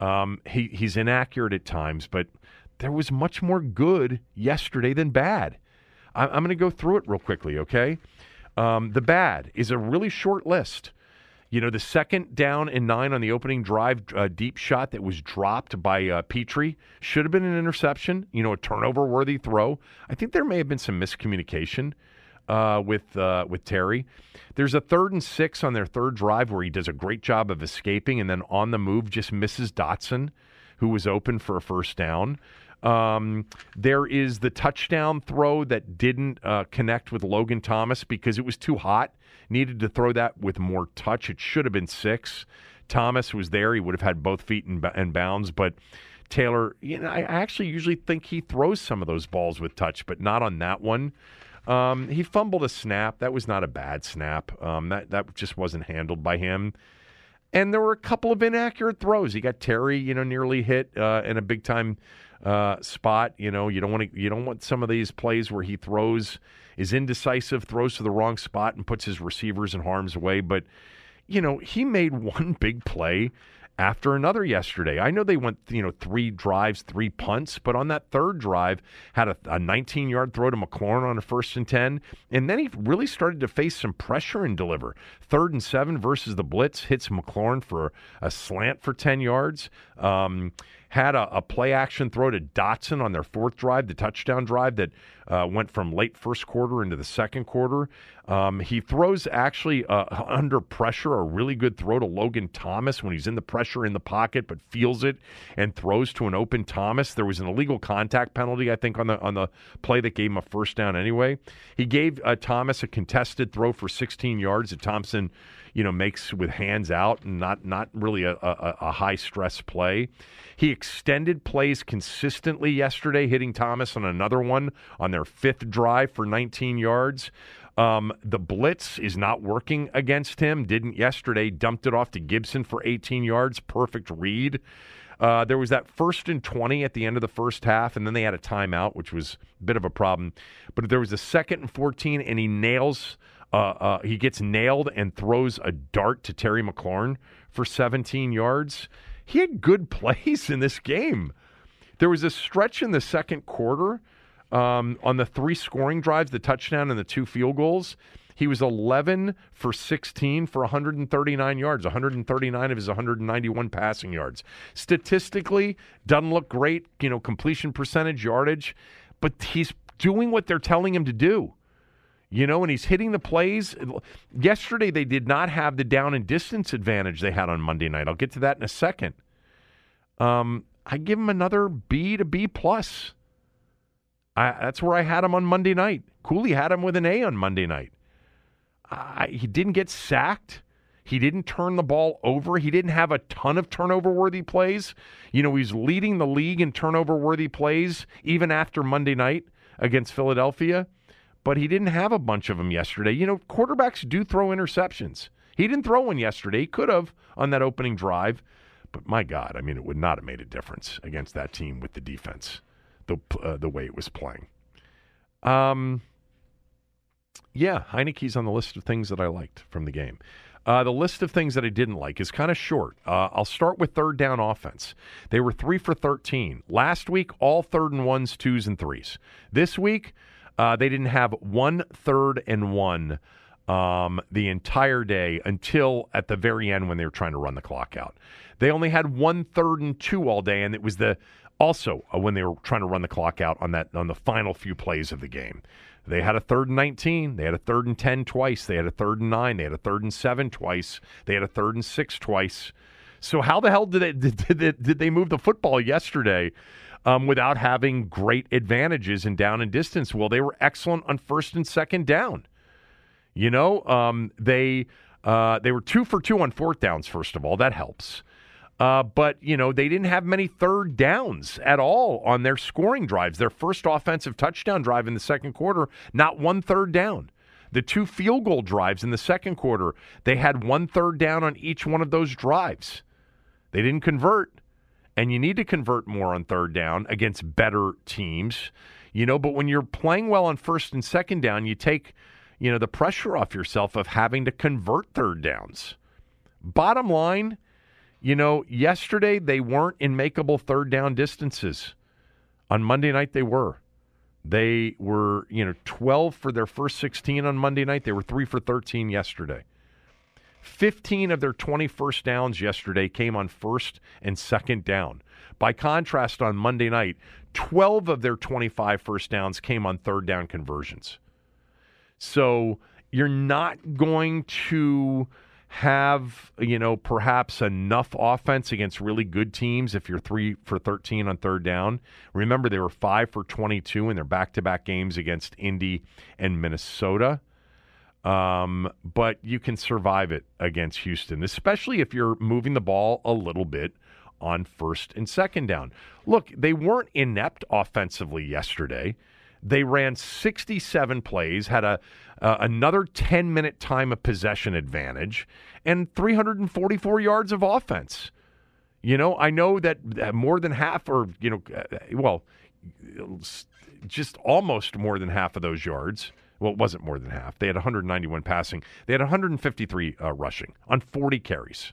Um, he, he's inaccurate at times, but there was much more good yesterday than bad. I, am going to go through it real quickly, okay? Um, the bad is a really short list. You know, the second down and nine on the opening drive, uh, deep shot that was dropped by uh, Pitre should have been an interception, you know, a turnover worthy throw. I think there may have been some miscommunication uh, with uh, with Terry. There's a third and six on their third drive where he does a great job of escaping, and then on the move just misses Dotson, who was open for a first down. Um, there is the touchdown throw that didn't uh, connect with Logan Thomas because it was too hot. Needed to throw that with more touch. It should have been six. Thomas was there; he would have had both feet in, in bounds, but. Taylor, you know, I actually usually think he throws some of those balls with touch, but not on that one. Um, he fumbled a snap. That was not a bad snap. Um, that that just wasn't handled by him. And there were a couple of inaccurate throws. He got Terry, you know, nearly hit uh, in a big time uh, spot. You know, you don't want to, you don't want some of these plays where he throws is indecisive, throws to the wrong spot, and puts his receivers in harm's way. But you know, he made [LAUGHS] one big play after another yesterday. I know they went, you know, three drives, three punts, but on that third drive, had a 19 yard throw to McLaurin on a first and 10. And then he really started to face some pressure and deliver. Third and seven versus the blitz, hits McLaurin for a slant for 10 yards. Um, had a, a, play action throw to Dotson on their fourth drive, the touchdown drive that uh, went from late first quarter into the second quarter. Um, he throws actually uh, under pressure a really good throw to Logan Thomas when he's in the pressure in the pocket, but feels it and throws to an open Thomas. There was an illegal contact penalty, I think, on the on the play that gave him a first down. Anyway, he gave uh, Thomas a contested throw for 16 yards that Thompson you know makes with hands out and not not really a, a, a high stress play. He extended plays consistently yesterday, hitting Thomas on another one on their fifth drive for 19 yards. Um, the blitz is not working against him. Didn't yesterday. Dumped it off to Gibson for 18 yards. Perfect read. Uh, there was that first and 20 at the end of the first half, and then they had a timeout, which was a bit of a problem. But there was a second and 14, and he nails uh, uh, he gets nailed and throws a dart to Terry McLaurin for 17 yards. He had good [LAUGHS] plays in this game. There was a stretch in the second quarter um, on the three scoring drives, the touchdown and the two field goals. He was 11 for 16 for 139 yards, 139 of his 191 passing yards. Statistically, doesn't look great, you know, completion percentage, yardage, but he's doing what they're telling him to do. You know, and he's hitting the plays. Yesterday, they did not have the down and distance advantage they had on Monday night. I'll get to that in a second. Um, I give him another B to B plus. I, that's where I had him on Monday night. Cooley had him with an A on Monday night. uh, he didn't get sacked. He didn't turn the ball over. He didn't have a ton of turnover worthy plays. You know, he's leading the league in turnover worthy plays even after Monday night against Philadelphia, but he didn't have a bunch of them yesterday. You know, quarterbacks do throw interceptions. He didn't throw one yesterday. He could have on that opening drive, but my God, I mean, it would not have made a difference against that team with the defense, the uh, the way it was playing. Um, yeah, Heinicke's on the list of things that I liked from the game. Uh, the list of things that I didn't like is kind of short. Uh, I'll start with third down offense. They were three for 13. Last week, all third and ones, twos, and threes. This week, uh, they didn't have one third and one um, the entire day until at the very end when they were trying to run the clock out. They only had one third and two all day, and it was the also uh, when they were trying to run the clock out on that on the final few plays of the game. They had a third and 19. They had a third and 10 twice. They had a third and 9. They had a third and 7 twice. They had a third and 6 twice. So how the hell did they [LAUGHS] did, did, did they move the football yesterday um, without having great advantages in down and distance? Well, they were excellent on first and second down. You know, um, they uh, they were two for two on fourth downs. First of all, that helps. Uh, but, you know, they didn't have many third downs at all on their scoring drives. Their first offensive touchdown drive in the second quarter, not one third down. The two field goal drives in the second quarter, they had one third down on each one of those drives. They didn't convert. And you need to convert more on third down against better teams, you know. But when you're playing well on first and second down, you take, you know, the pressure off yourself of having to convert third downs. Bottom line, you know, yesterday they weren't in makeable third down distances. On Monday night, they were. They were, you know, 12 for their first 16 on Monday night. They were 3 for 13 yesterday. 15 of their 20 first downs yesterday came on first and second down. By contrast, on Monday night, 12 of their 25 first downs came on third down conversions. So you're not going to have, you know, perhaps enough offense against really good teams if you're three for 13 on third down. Remember, they were five for 22 in their back to back games against Indy and Minnesota. Um, but you can survive it against Houston, especially if you're moving the ball a little bit on first and second down. Look, they weren't inept offensively yesterday. They ran 67 plays, had a uh, another 10 minute time of possession advantage, and 344 yards of offense. You know, I know that more than half, or, you know, uh, well, just almost more than half of those yards. Well, it wasn't more than half. They had 191 passing. They had 153 uh, rushing on 40 carries.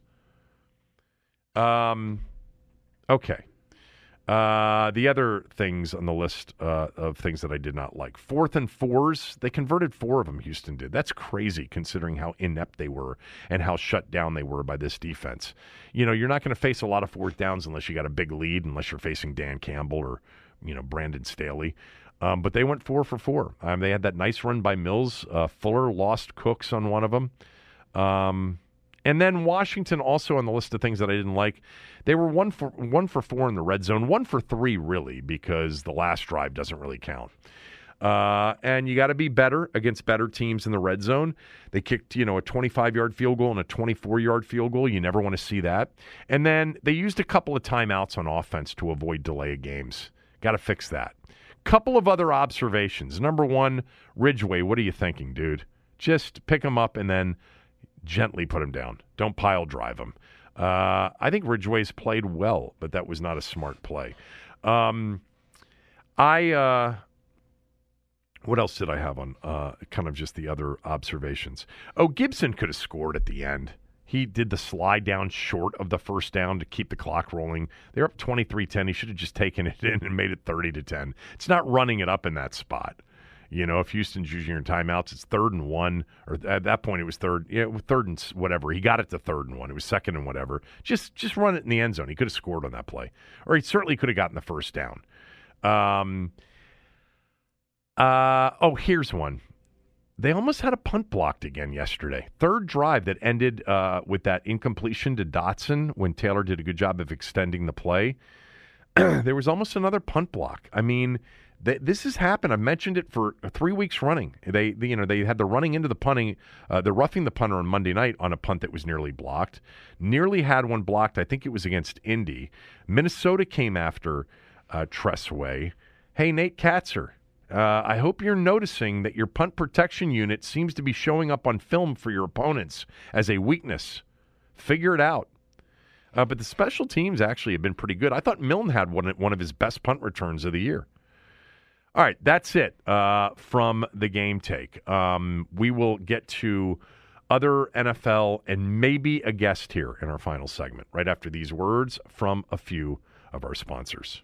Um, okay. Uh, the other things on the list uh, of things that I did not like fourth and fours, they converted four of them, Houston did. That's crazy considering how inept they were and how shut down they were by this defense. You know, you're not going to face a lot of fourth downs unless you got a big lead, unless you're facing Dan Campbell or, you know, Brandon Staley. Um, but they went four for four. Um, they had that nice run by Mills. Uh, Fuller lost Cooks on one of them. Um, and then Washington also on the list of things that I didn't like. They were one for one for four in the red zone, one for three really because the last drive doesn't really count. Uh, and you got to be better against better teams in the red zone. They kicked, you know, a 25 yard field goal and a 24 yard field goal. You never want to see that. And then they used a couple of timeouts on offense to avoid delay of games. Got to fix that. Couple of other observations. Number one, Ridgeway. What are you thinking, dude? Just pick him up and then gently put him down. Don't pile drive him. Uh, I think Ridgeway's played well, but that was not a smart play. Um, I uh, what else did I have on uh, kind of just the other observations? Oh, Gibson could have scored at the end. He did the slide down short of the first down to keep the clock rolling. They're up 23-10. He should have just taken it [LAUGHS] in and made it 30 to 10. It's not running it up in that spot. You know, if Houston's using your timeouts, it's third and one, or at that point it was third, yeah, third and whatever. He got it to third and one. It was second and whatever. Just just run it in the end zone. He could have scored on that play, or he certainly could have gotten the first down. Um. Uh. Oh, here's one. They almost had a punt blocked again yesterday. Third drive that ended uh, with that incompletion to Dotson when Taylor did a good job of extending the play. [CLEARS THROAT] there was almost another punt block. I mean, th- this has happened. I've mentioned it for three weeks running. They, they you know, they had the running into the punting, uh, the roughing the punter on Monday night on a punt that was nearly blocked. Nearly had one blocked. I think it was against Indy. Minnesota came after uh, Tress Way. Hey, Nate Kaczor. Uh, I hope you're noticing that your punt protection unit seems to be showing up on film for your opponents as a weakness. Figure it out. Uh, but the special teams actually have been pretty good. I thought Milne had one, one of his best punt returns of the year. All right, that's it uh, from the game take. Um, we will get to other NFL and maybe a guest here in our final segment right after these words from a few of our sponsors.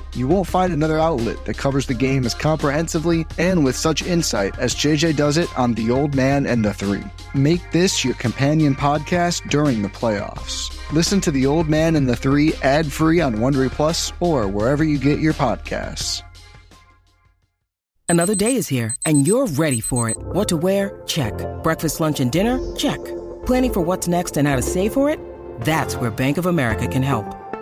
You won't find another outlet that covers the game as comprehensively and with such insight as JJ does it on The Old Man and the Three. Make this your companion podcast during the playoffs. Listen to The Old Man and the Three ad free on Wondery Plus or wherever you get your podcasts. Another day is here, and you're ready for it. What to wear? Check. Breakfast, lunch, and dinner? Check. Planning for what's next and how to save for it? That's where Bank of America can help.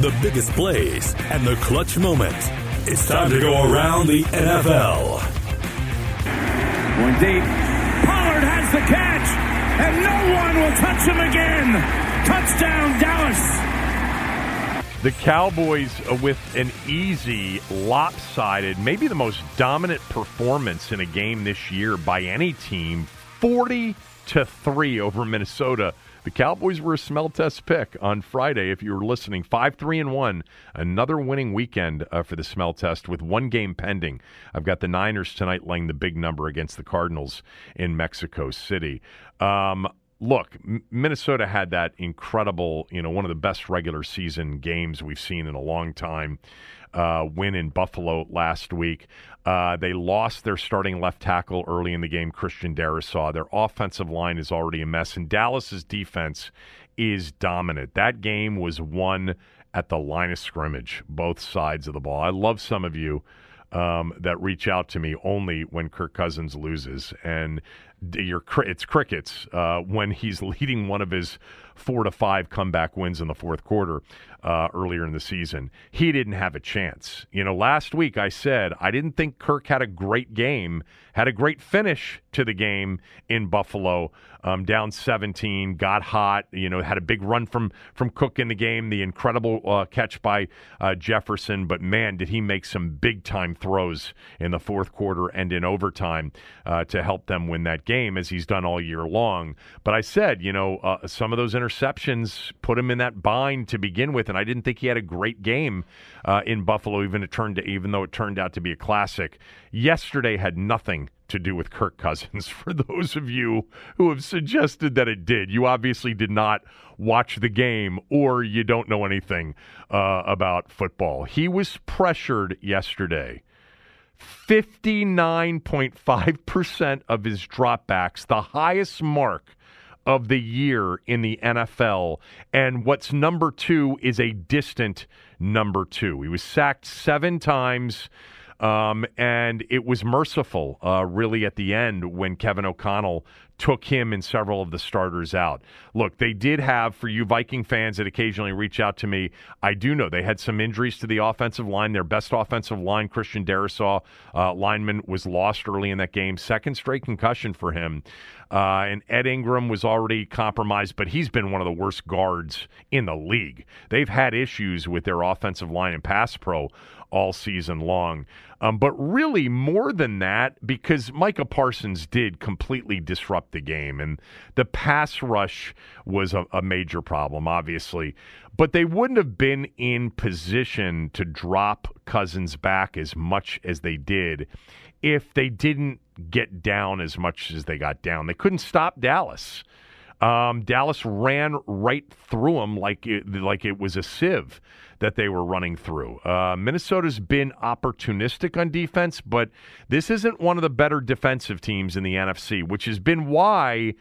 The biggest plays and the clutch moments. It's time to go around the NFL. One deep. Pollard has the catch, and no one will touch him again. Touchdown, Dallas. The Cowboys with an easy, lopsided, maybe the most dominant performance in a game this year by any team, 40 to 3 over Minnesota. The Cowboys were a smell test pick on Friday. If you were listening, five three and one, another winning weekend uh, for the smell test with one game pending. I've got the Niners tonight laying the big number against the Cardinals in Mexico City. Um, look, Minnesota had that incredible, you know, one of the best regular season games we've seen in a long time. Uh, win in Buffalo last week. Uh, they lost their starting left tackle early in the game, Christian Darrisaw. Their offensive line is already a mess, and Dallas's defense is dominant. That game was won at the line of scrimmage, both sides of the ball. I love some of you um, that reach out to me only when Kirk Cousins loses, and it's crickets uh, when he's leading one of his four to five comeback wins in the fourth quarter uh, earlier in the season. He didn't have a chance. You know, last week I said I didn't think Kirk had a great game, had a great finish to the game in Buffalo, um, down 17, got hot. You know, had a big run from from Cook in the game, the incredible uh, catch by uh, Jefferson. But man, did he make some big time throws in the fourth quarter and in overtime uh, to help them win that game, as he's done all year long. But I said, you know, uh, some of those interceptions put him in that bind to begin with, and I didn't think he had a great game uh, in Buffalo, even it turned to, even though it turned out to be a classic. Yesterday had nothing to do with Kirk Cousins. [LAUGHS] For those of you who have suggested that it did, you obviously did not watch the game or you don't know anything uh, about football. He was pressured yesterday 59.5% of his dropbacks, the highest mark of the year in the NFL. And what's number two is a distant number two. He was sacked seven times. Um, and it was merciful, uh, really, at the end when Kevin O'Connell took him and several of the starters out. Look, they did have, for you Viking fans that occasionally reach out to me, I do know they had some injuries to the offensive line. Their best offensive line, Christian Darrisaw, uh, lineman, was lost early in that game. Second straight concussion for him. Uh, and Ed Ingram was already compromised, but he's been one of the worst guards in the league. They've had issues with their offensive line and pass pro all season long. Um, but really, more than that, because Micah Parsons did completely disrupt the game, and the pass rush was a, a major problem, obviously. But they wouldn't have been in position to drop Cousins back as much as they did if they didn't get down as much as they got down. They couldn't stop Dallas. Um, Dallas ran right through them like it, like it was a sieve that they were running through. Uh, Minnesota's been opportunistic on defense, but this isn't one of the better defensive teams in the NFC, which has been why.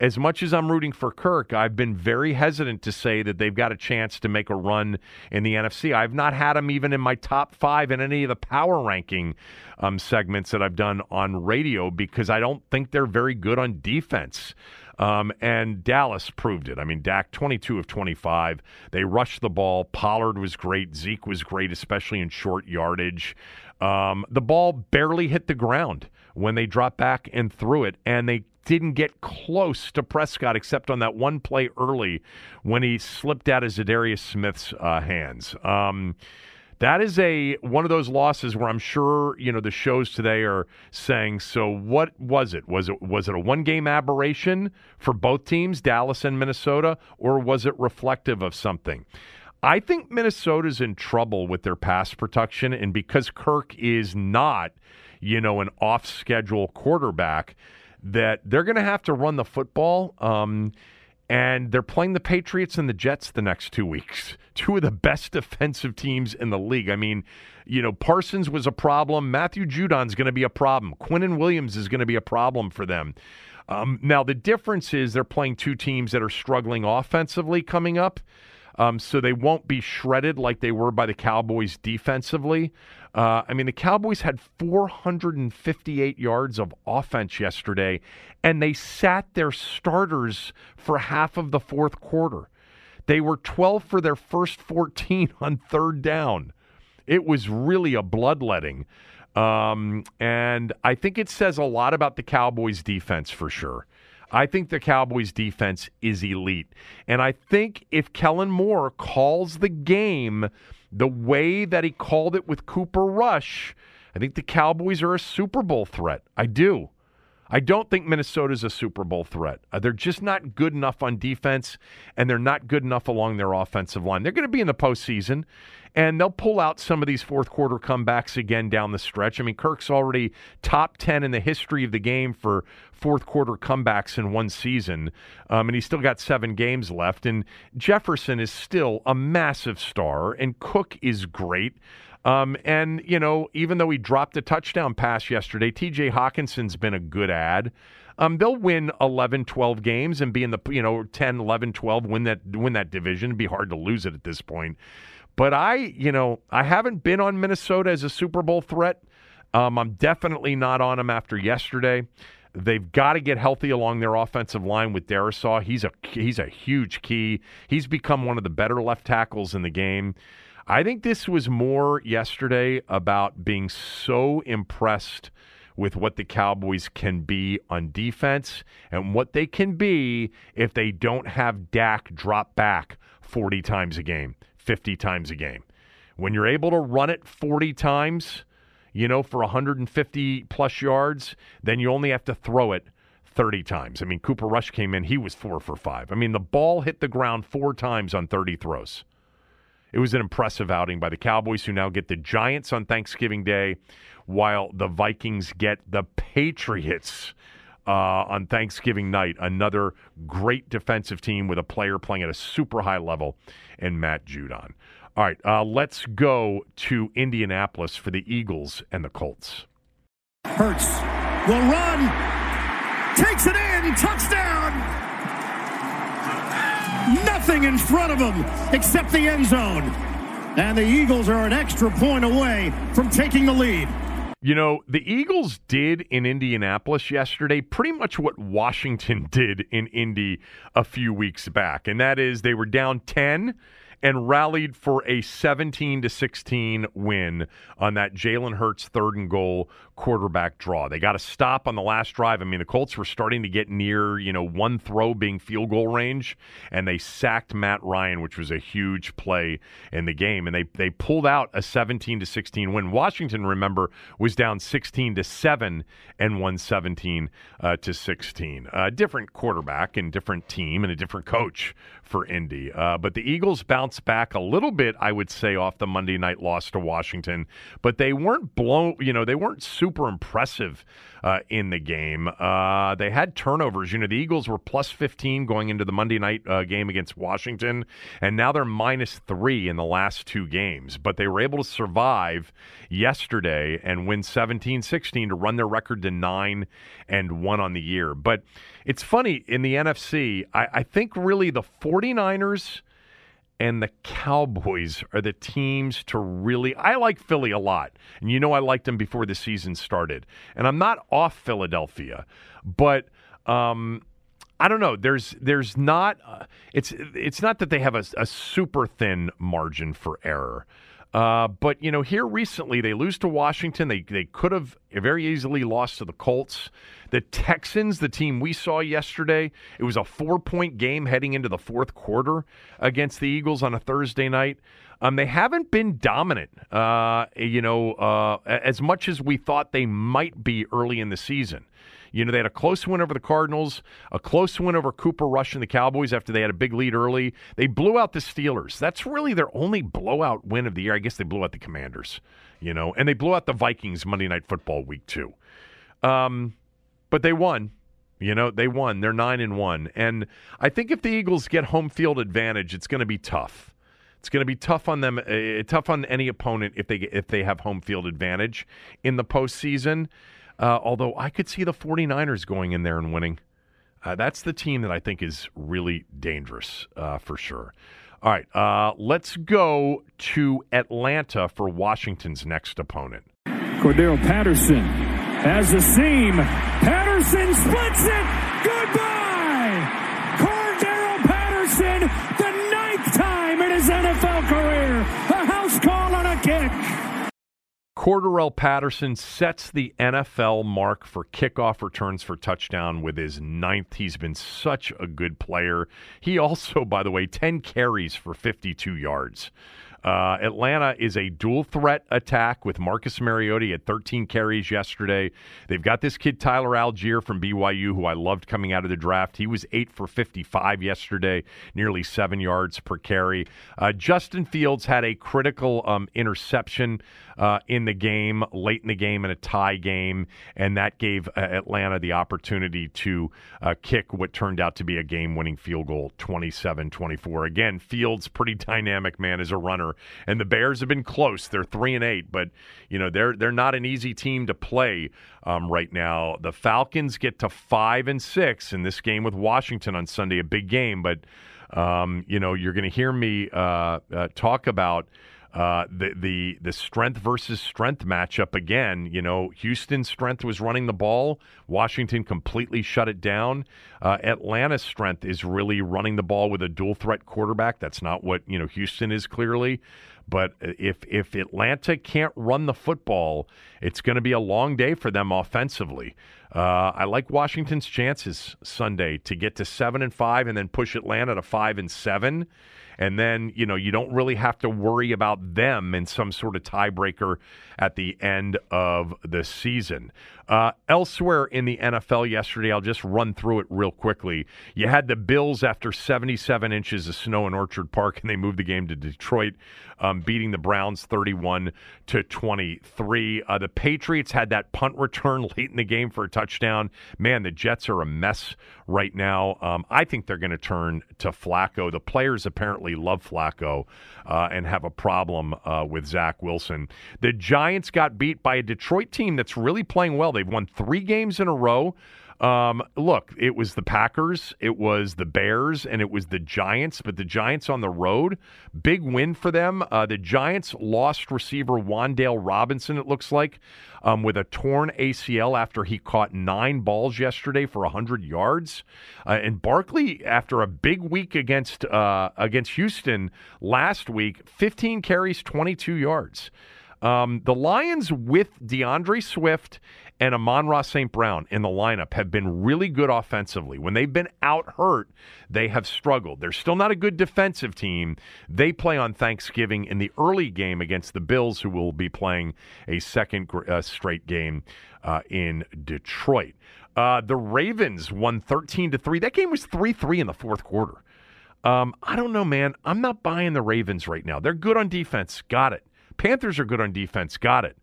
As much as I'm rooting for Kirk, I've been very hesitant to say that they've got a chance to make a run in the NFC. I've not had them even in my top five in any of the power ranking um, segments that I've done on radio because I don't think they're very good on defense. Um, and Dallas proved it. I mean, Dak, 22 of 25. They rushed the ball. Pollard was great. Zeke was great, especially in short yardage. Um, the ball barely hit the ground when they dropped back and threw it, and they didn't get close to Prescott except on that one play early when he slipped out of Za'Darius Smith's uh, hands. Um, that is a one of those losses where I'm sure you know the shows today are saying. So what was it? Was it was it a one game aberration for both teams, Dallas and Minnesota, or was it reflective of something? I think Minnesota's in trouble with their pass protection, and because Kirk is not, you know, an off schedule quarterback, that they're going to have to run the football. Um, and they're playing the Patriots and the Jets the next two weeks. [LAUGHS] Two of the best defensive teams in the league. I mean, you know, Parsons was a problem. Matthew Judon's going to be a problem. Quinnen Williams is going to be a problem for them. Um, now, the difference is they're playing two teams that are struggling offensively coming up. Um, so they won't be shredded like they were by the Cowboys defensively. Uh, I mean, the Cowboys had 458 yards of offense yesterday, and they sat their starters for half of the fourth quarter. They were 12 for their first 14 [LAUGHS] on third down. It was really a bloodletting. Um, and I think it says a lot about the Cowboys' defense for sure. I think the Cowboys defense is elite. And I think if Kellen Moore calls the game the way that he called it with Cooper Rush, I think the Cowboys are a Super Bowl threat. I do. I don't think Minnesota's a Super Bowl threat. Uh, they're just not good enough on defense, and they're not good enough along their offensive line. They're going to be in the postseason, and they'll pull out some of these fourth quarter comebacks again down the stretch. I mean, Kirk's already top 10 in the history of the game for fourth quarter comebacks in one season, um, and he's still got seven games left. And Jefferson is still a massive star, and Cook is great. Um, and, you know, even though he dropped a touchdown pass yesterday, TJ Hockenson's been a good ad. Um, they'll win 11, 12 games and be in the, you know, 10, 11, 12, win that, win that division. It'd be hard to lose it at this point. But I, you know, I haven't been on Minnesota as a Super Bowl threat. Um, I'm definitely not on them after yesterday. They've got to get healthy along their offensive line with Darrisaw. He's a he's a huge key. He's become one of the better left tackles in the game. I think this was more yesterday about being so impressed with what the Cowboys can be on defense and what they can be if they don't have Dak drop back 40 times a game, 50 times a game. When you're able to run it 40 times, you know, for 150 plus yards, then you only have to throw it 30 times. I mean, Cooper Rush came in, he was four for five. I mean, the ball hit the ground four times on 30 throws. It was an impressive outing by the Cowboys, who now get the Giants on Thanksgiving Day, while the Vikings get the Patriots uh, on Thanksgiving night. Another great defensive team with a player playing at a super high level, and Matt Judon. All right, uh, let's go to Indianapolis for the Eagles and the Colts. Hurts will run, takes it in, touchdown. Nothing in front of them except the end zone. And the Eagles are an extra point away from taking the lead. You know, the Eagles did in Indianapolis yesterday pretty much what Washington [LAUGHS] did in Indy a few weeks back, and that is they were down 10 and rallied for a 17 to 16 win on that Jalen Hurts third and goal quarterback draw. They got a stop on the last drive. I mean, the Colts were starting to get near, you know, one throw being field goal range, and they sacked Matt Ryan, which was a huge play in the game. And they they pulled out a 17 to 16 win. Washington, remember, was down 16 to 7 and won 17 uh, to 16. A different quarterback and different team and a different coach for Indy. Uh, but the Eagles bounced back a little bit, I would say, off the Monday night loss to Washington, but they weren't blown, you know, they weren't super impressive uh, in the game. Uh, they had turnovers. You know, the Eagles were plus 15 going into the Monday night uh, game against Washington, and now they're minus three in the last two games. But they were able to survive yesterday and win 17 16 to run their record to nine and one on the year. But it's funny in the NFC, I, I think really the 49ers and the Cowboys are the teams to really. I like Philly a lot, and you know I liked them before the season started. And I'm not off Philadelphia, but um, I don't know. There's there's not. Uh, it's it's not that they have a, a super thin margin for error. Uh, but you know, here recently they lose to Washington. They they could have very easily lost to the Colts. The Texans, the team we saw yesterday, it was a four point game heading into the fourth quarter against the Eagles on a Thursday night. Um, they haven't been dominant, uh, you know, uh, as much as we thought they might be early in the season. You know, they had a close win over the Cardinals, a close win over Cooper Rush and the Cowboys after they had a big lead early. They blew out the Steelers. That's really their only blowout win of the year. I guess they blew out the Commanders, you know, and they blew out the Vikings Monday Night Football week two. Um, but they won. You know, they won. They're nine and one. And I think if the Eagles get home field advantage, it's going to be tough. It's going to be tough on them, uh, tough on any opponent if they if they have home field advantage in the postseason. Uh, although I could see the 49ers going in there and winning. Uh, that's the team that I think is really dangerous uh, for sure. All right, uh, let's go to Atlanta for Washington's next opponent. Cordarrelle Patterson has the seam. Patterson splits it. Goodbye. Cordarrelle Patterson sets the NFL mark for kickoff returns for touchdown with his ninth. He's been such a good player. He also, by the way, 10 carries for 52 yards. Uh, Atlanta is a dual threat attack with Marcus Mariota at 13 carries yesterday. They've got this kid Tyler Allgeier from BYU, who I loved coming out of the draft. He was eight for 55 yesterday, nearly seven yards per carry. Uh, Justin Fields had a critical um, interception uh, in the game, late in the game, in a tie game, and that gave uh, Atlanta the opportunity to uh, kick what turned out to be a game winning field goal, 27 24. Again, Fields, pretty dynamic man as a runner, and the Bears have been close. They're 3 and 8, but, you know, they're, they're not an easy team to play um, right now. The Falcons get to 5 and 6 in this game with Washington on Sunday, a big game, but. Um, you know, you're going to hear me uh, uh, talk about uh, the the the strength versus strength matchup again. You know, Houston's strength was running the ball. Washington completely shut it down. Uh, Atlanta's strength is really running the ball with a dual threat quarterback. That's not what you know Houston is clearly. But if if Atlanta can't run the football, it's going to be a long day for them offensively. Uh, I like Washington's chances Sunday to get to seven and five, and then push Atlanta to five and seven and then you know you don't really have to worry about them in some sort of tiebreaker at the end of the season. Uh, elsewhere in the NFL yesterday, I'll just run through it real quickly. You had the Bills after 77 inches of snow in Orchard Park, and they moved the game to Detroit. Um, beating the Browns 31 to 23. Uh, the Patriots had that punt return [LAUGHS] late in the game for a touchdown. Man, the Jets are a mess right now. Um, I think they're going to turn to Flacco. The players apparently love Flacco uh, and have a problem uh, with Zach Wilson. The Giants got beat by a Detroit team that's really playing well. They've won three games in a row. Um, look, it was the Packers, it was the Bears, and it was the Giants, but the Giants on the road, big win for them. Uh, the Giants lost receiver Wan'Dale Robinson, it looks like, um, with a torn ACL after he caught nine balls yesterday for 100 yards. Uh, and Barkley, after a big week against uh, against Houston last week, 15 carries, 22 yards. Um, the Lions with D'Andre Swift and Amon-Ra St. Brown in the lineup have been really good offensively. When they've been out hurt, they have struggled. They're still not a good defensive team. They play on Thanksgiving in the early game against the Bills, who will be playing a second uh, straight game uh, in Detroit. Uh, the Ravens won 13 to 3. That game was 3 3 in the fourth quarter. Um, I don't know, man. I'm not buying the Ravens right now. They're good on defense. Got it. Panthers are good on defense. Got it.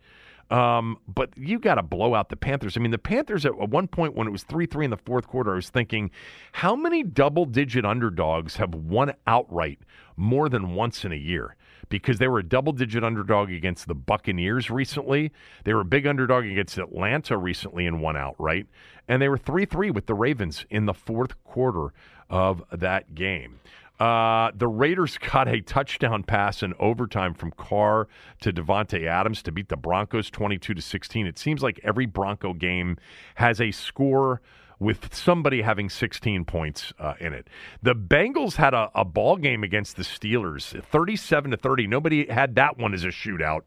Um, but you got to blow out the Panthers. I mean, the Panthers at one point when it was 3 3 in the fourth quarter, I was thinking, how many double digit underdogs have won outright more than once in a year? Because they were a double digit underdog against the Buccaneers recently. They were a big underdog against Atlanta recently and won outright. And they were 3 3 with the Ravens in the fourth quarter of that game. Uh, the Raiders [LAUGHS] got a touchdown pass in overtime from Carr to Davante Adams to beat the Broncos 22 to 16. It seems like every Bronco game has a score with somebody having 16 points uh, in it. The Bengals had a, a ball game against the Steelers, 37 to 30. Nobody had that one as a shootout.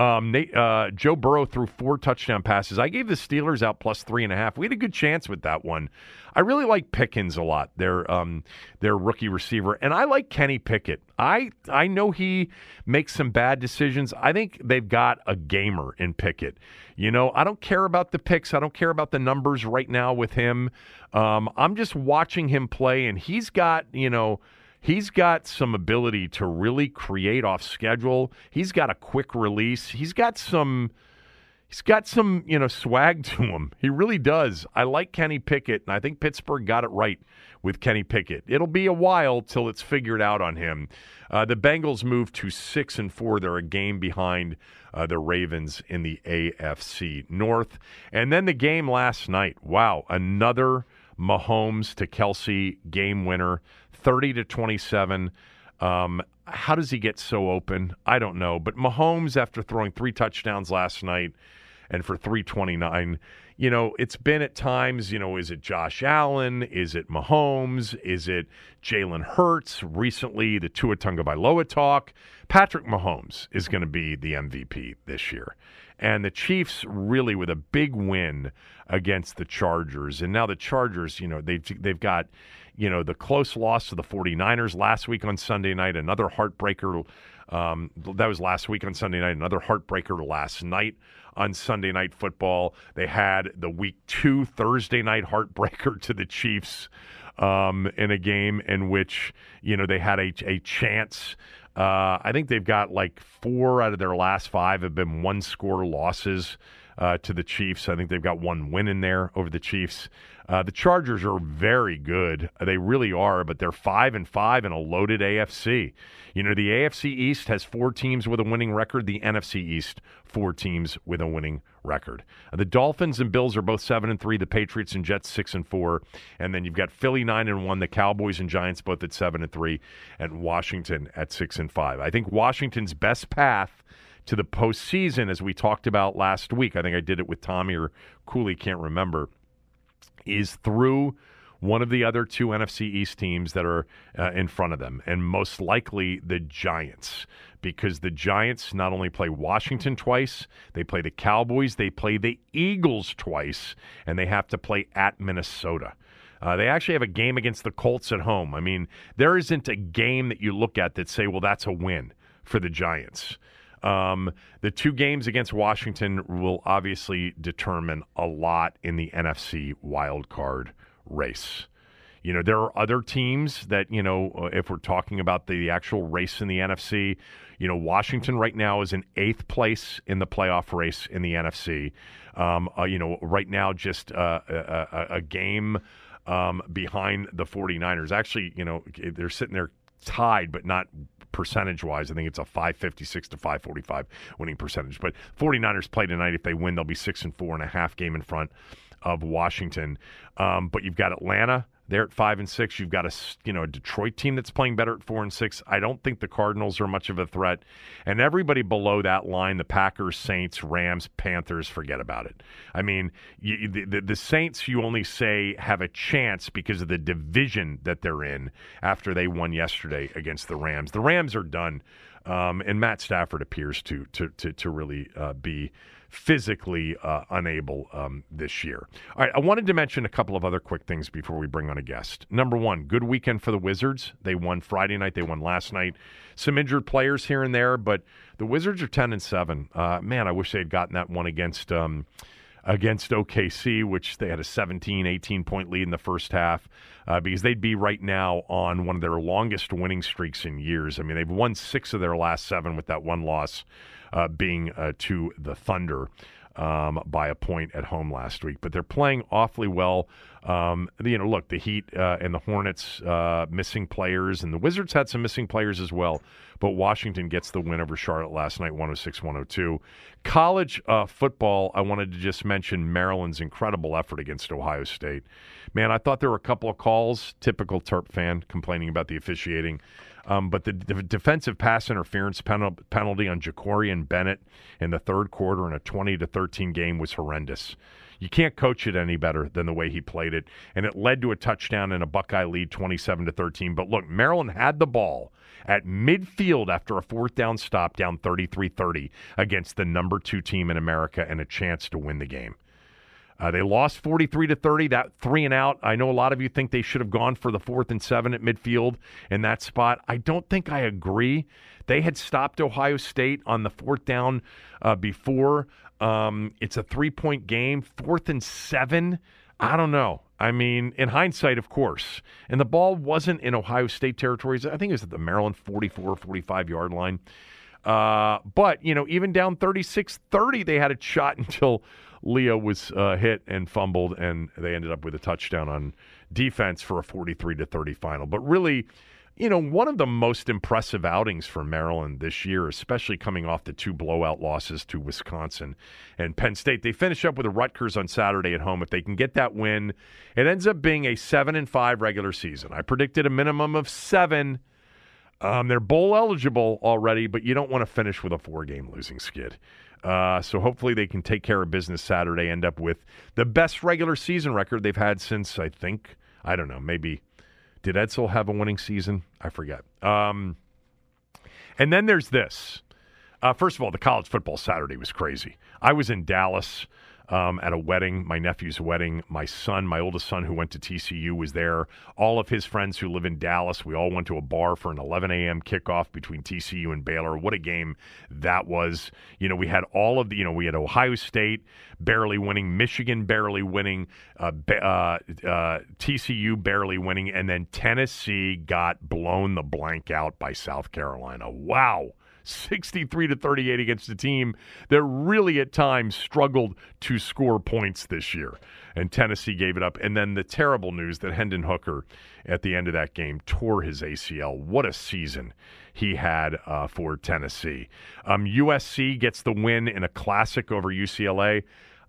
Um, Nate, uh, Joe Burrow threw four touchdown passes. I gave the Steelers out plus three and a half. We had a good chance with that one. I really like Pickens a lot. Their um, their rookie receiver, and I like Kenny Pickett. I I know he makes some bad decisions. I think they've got a gamer in Pickett. You know, I don't care about the picks. I don't care about the numbers right now with him. Um, I'm just watching him play, and he's got you know He's got some ability to really create off schedule. He's got a quick release. He's got some he's got some, you know, swag [LAUGHS] to him. He really does. I like Kenny Pickett, and I think Pittsburgh got it right with Kenny Pickett. It'll be a while till it's figured out on him. Uh, the Bengals move to six and four. They're a game behind uh, the Ravens in the AFC North. And then the game last night. Wow, another Mahomes to Kelce game winner. 30 to 27. Um, how does he get so open? I don't know. But Mahomes, after throwing three touchdowns last night and for 329, you know, it's been at times, you know, is it Josh Allen? Is it Mahomes? Is it Jalen Hurts? Recently, the Tua Tagovailoa talk. Patrick Mahomes is going to be the MVP this year. And the Chiefs really with a big win against the Chargers. And now the Chargers, you know, they've, they've got – you know, the close loss to the 49ers last week on Sunday night, another heartbreaker. Um, that was last week on Sunday night, another heartbreaker last night on Sunday night football. They had the week two Thursday night heartbreaker to the Chiefs um, in a game in which, you know, they had a, a chance. Uh, I think they've got like four out of their last five have been one score losses uh, to the Chiefs. I think they've got one win in there over the Chiefs. Uh, the Chargers are very good. They really are, but they're five and five in a loaded AFC. You know, the AFC East has four teams with a winning record. The NFC East, four teams with a winning record. Uh, the Dolphins and Bills are both seven and three. The Patriots and Jets six and four, and then you've got Philly nine and one. The Cowboys and Giants both at seven and three, and Washington at six and five. I think Washington's best path to the postseason, as we talked about last week. I think I did it with Tommy or Cooley, can't remember is through one of the other two NFC East teams that are uh, in front of them, and most likely the Giants, because the Giants not only play Washington twice, they play the Cowboys, they play the Eagles twice, and they have to play at Minnesota. Uh, they actually have a game against the Colts at home. I mean, there isn't a game that you look at that say, well, that's a win for the Giants. Um, the two games against Washington will obviously determine a lot in the NFC wild card race. You know, there are other teams that, you know, uh, if we're talking about the actual race in the NFC, you know, Washington right now is in eighth place in the playoff race in the NFC. Um, uh, you know, right now, just uh, a, a, a, game um, behind the 49ers. Actually, you know, they're sitting there tied, but not percentage wise. I think it's a 556 to 545 winning percentage. But 49ers play tonight. If they win, they'll be six and four and a half game in front of Washington. Um, but you've got Atlanta they're at five and six. You've got a you know a Detroit team that's playing better at four and six. I don't think the Cardinals are much of a threat, and everybody below that line, the Packers, Saints, Rams, Panthers, forget about it. I mean, you, the, the Saints, you only say have a chance because of the division that they're in after they won yesterday against the Rams. The Rams are done, um, and Matt Stafford appears to to to, to really uh, be physically uh, unable um, this year. All right, I wanted to mention a couple of other quick things before we bring on a guest. Number one, good weekend for the Wizards. They won Friday night, they won last night. Some injured players here and there, but the Wizards are 10 and 7. Uh, man, I wish they had gotten that one against. Um, against OKC, which they had a 17, 18 point lead in the first half, uh, because they'd be right now on one of their longest winning streaks in years. I mean, they've won six of their last seven with that one loss uh, being uh, to the Thunder. Um, by a point at home last week, but they're playing awfully well. Um, you know, look, the Heat uh, and the Hornets uh, missing players, and the Wizards had some missing players as well. But Washington gets the win over Charlotte last night, 106 102. College uh, football, I wanted to just mention Maryland's incredible effort against Ohio State. Man, I thought there were a couple of calls, typical Terp fan complaining about the officiating. Um, but the, defensive pass interference penalty on Jakorian Bennett in the third quarter in a 20 to 13 game was horrendous. You can't coach it any better than the way he played it, and it led to a touchdown and a Buckeye lead, 27 to 13. But look, Maryland had the ball at midfield after a fourth down stop, down 33-30 against the number two team in America, and a chance to win the game. Uh, they lost 43 to 30. That three and out. I know a lot of you think they should have gone for the fourth and seven at midfield in that spot. I don't think I agree. They had stopped Ohio State on the fourth down uh, before. Um, it's a three point game. Fourth and seven. I don't know. I mean, in hindsight, of course. And the ball wasn't in Ohio State territories. I think it was at the Maryland 44, 45 yard line. Uh, but, you know, even down 36 30, they had a shot [LAUGHS] until Leo was uh, hit and fumbled, and they ended up with a touchdown on defense for a 43 to 30 final. But really, you know, one of the most impressive outings for Maryland this year, especially coming off the two blowout losses to Wisconsin and Penn State. They finish up with the Rutgers on Saturday at home. If they can get that win, it ends up being a seven and five regular season. I predicted a minimum of seven. Um, they're bowl eligible already, but you don't want to finish with a four game losing skid. Uh, so hopefully they can take care of business Saturday, end up with the best regular season record they've had since, I think, I don't know, maybe. Did Edsall have a winning season? I forget. Um, and then there's this. Uh, first of all, the college football Saturday was crazy. I was in Dallas um, at a wedding, my nephew's wedding. My son, my oldest son, who went to TCU, was there. All of his friends who live in Dallas, we all went to a bar for an 11 a.m. kickoff between TCU and Baylor. What a game that was! You know, we had all of the, you know, we had Ohio State barely winning, Michigan barely winning, uh, uh, uh, TCU barely winning, and then Tennessee got blown the blank out by South Carolina. Wow! 63 to 38 against a team that really at times struggled to score points this year. And Tennessee gave it up. And then the terrible news that Hendon Hooker at the end of that game tore his ACL. What a season he had uh, for Tennessee. Um, USC gets the win in a classic over UCLA.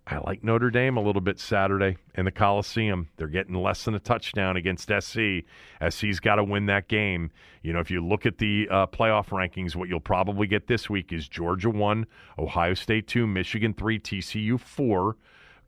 I like Notre Dame a little bit Saturday in the Coliseum. They're getting less than a touchdown against SC. SC's got to win that game. You know, if you look at the uh, playoff rankings, what you'll probably get this week is Georgia 1, Ohio State 2, Michigan 3, TCU 4.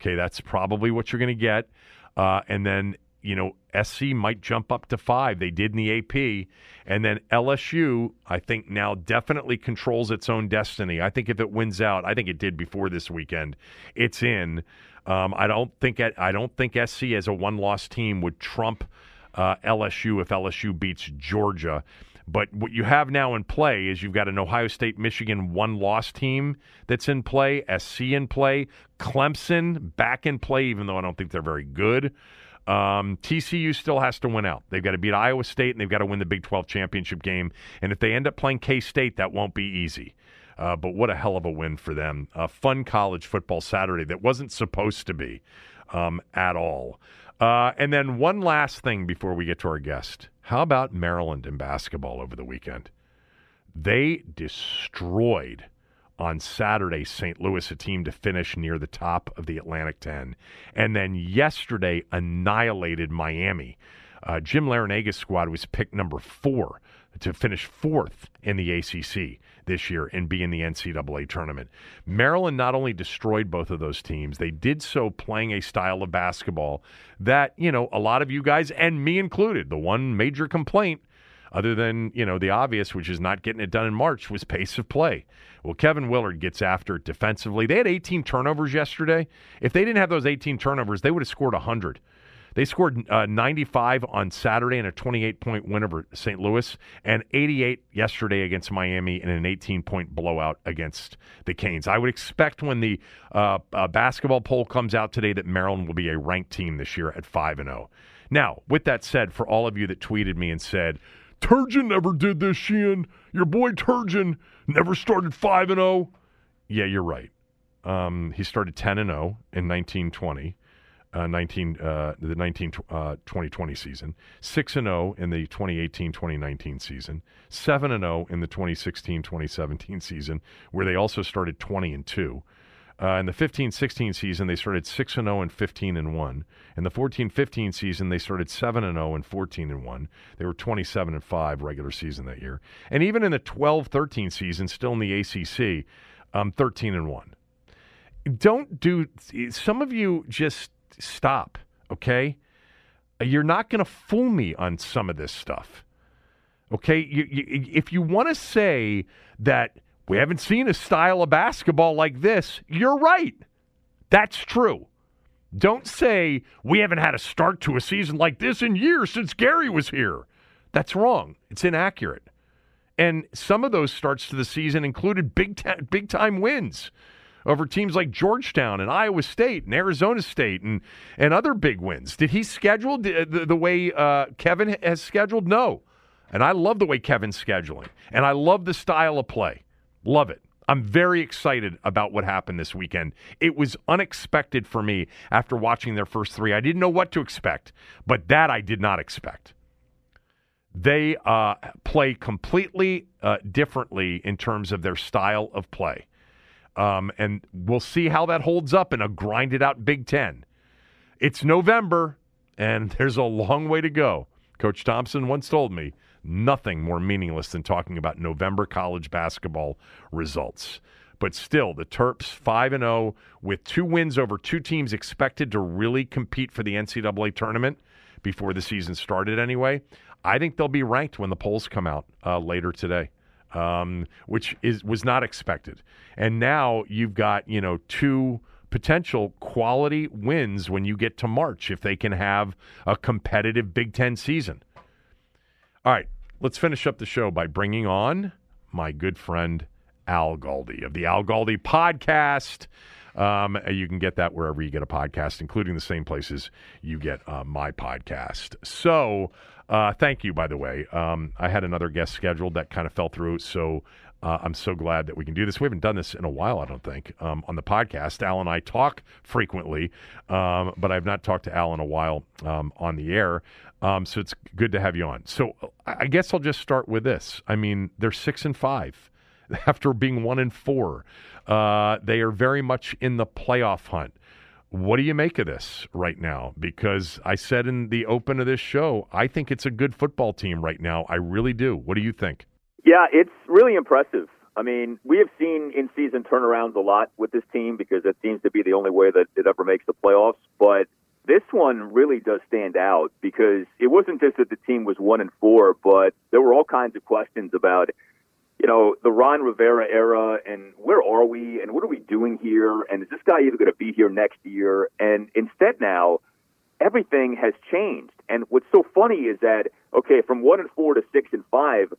Okay, that's probably what you're going to get. Uh, and then you know, SC might jump up to five. They did in the AP. And then LSU, I think now definitely controls its own destiny. I think if it wins out, I think it did before this weekend, it's in. Um, I don't think I don't think SC as a one loss team would trump uh, LSU if LSU beats Georgia. But what you have now in play is you've got an Ohio State Michigan one loss team that's in play, SC in play, Clemson back in play, even though I don't think they're very good. Um, TCU still has to win out. They've got to beat Iowa State and they've got to win the Big 12 championship game. And if they end up playing K State, that won't be easy. Uh, but what a hell of a win for them. A fun college football Saturday that wasn't supposed to be um, at all. Uh, and then one last thing before we get to our guest. How about Maryland in basketball over the weekend? They destroyed on Saturday St. Louis, a team to finish near the top of the Atlantic 10. And then yesterday annihilated Miami. Uh, Jim Larranaga's squad was picked number four to finish fourth in the ACC this year and be in the NCAA tournament. Maryland not only destroyed both of those teams, they did so playing a style of basketball that, you know, a lot of you guys, and me included, the one major complaint other than, you know, the obvious, which is not getting it done in March, was pace of play. Well, Kevin Willard gets after it defensively. They had 18 turnovers yesterday. If they didn't have those 18 turnovers, they would have scored 100. They scored uh, 95 on Saturday in a 28 point win over St. Louis and 88 yesterday against Miami in an 18 point blowout against the Canes. I would expect when the uh, uh, basketball poll comes out today that Maryland will be a ranked team this year at 5 and 0. Now, with that said, for all of you that tweeted me and said, Turgeon never did this, Sheehan. Your boy Turgeon never started 5 and 0. Yeah, you're right. Um, he started 10 and 0 in 1920 uh, 19 uh, the 19 uh, 2020 season, 6 and 0 in the 2018-2019 season, 7 and 0 in the 2016-2017 season where they also started 20 and 2. Uh, in the 15-16 season, they started 6 and 0 and 15 and 1. In the 14-15 season, they started 7 and 0 and 14 and 1. They were 27 and 5 regular season that year. And even in the 12-13 season, still in the ACC, um, 13 and 1. Don't do some of you just stop, okay? You're not going to fool me on some of this stuff. Okay? You, you, if you want to say that we haven't seen a style of basketball like this, you're right. That's true. Don't say we haven't had a start to a season like this in years since Gary was here. That's wrong. It's inaccurate. And some of those starts to the season included big, ta- big time wins over teams like Georgetown and Iowa State and Arizona State and, and other big wins. Did he schedule the, the, the way uh, Kevin has scheduled? No. And I love the way Kevin's scheduling. And I love the style of play. Love it. I'm very excited about what happened this weekend. It was unexpected for me after watching their first three. I didn't know what to expect, but that I did not expect. They uh, play completely uh, differently in terms of their style of play. Um, and we'll see how that holds up in a grinded out Big Ten. It's November, and [LAUGHS] there's a long way to go. Coach Thompson once told me nothing more meaningless than talking about November college basketball results. But still, the Terps 5 and 0 with two wins over two teams expected to really compete for the NCAA tournament before the season started anyway. I think they'll be ranked when the polls come out uh, later today um, which is was not expected. And now you've got you know two potential quality wins when you get to March if they can have a competitive Big Ten season. All right, let's finish up the show by bringing on my good friend Al Galdi of the Al Galdi podcast. Um, you can get that wherever you get a podcast, including the same places you get uh, my podcast. So, uh, thank you, by the way. Um, I had another guest scheduled that kind of fell through, so uh, I'm so glad that we can do this. We haven't done this in a while, I don't think, um, on the podcast. Al and I talk frequently, um, but I've not talked to Al in a while um, on the air. Um, so it's good to have you on. So I guess I'll just start with this. I mean, they're six and five [LAUGHS] after being one and four. Uh, they are very much in the playoff hunt. What do you make of this right now? Because I said in the open of this show, I think it's a good football team right now. I really do. What do you think? Yeah, it's really impressive. I mean, we have seen in season turnarounds a lot with this team because it seems to be the only way that it ever makes the playoffs. But this one really does stand out because it wasn't just that the team was one and four, but there were all kinds of questions about you know, the Ron Rivera era and where are we and what are we doing here? And is this guy even going to be here next year? And instead now, everything has changed. And what's so funny is that, okay, from one and four to six and five,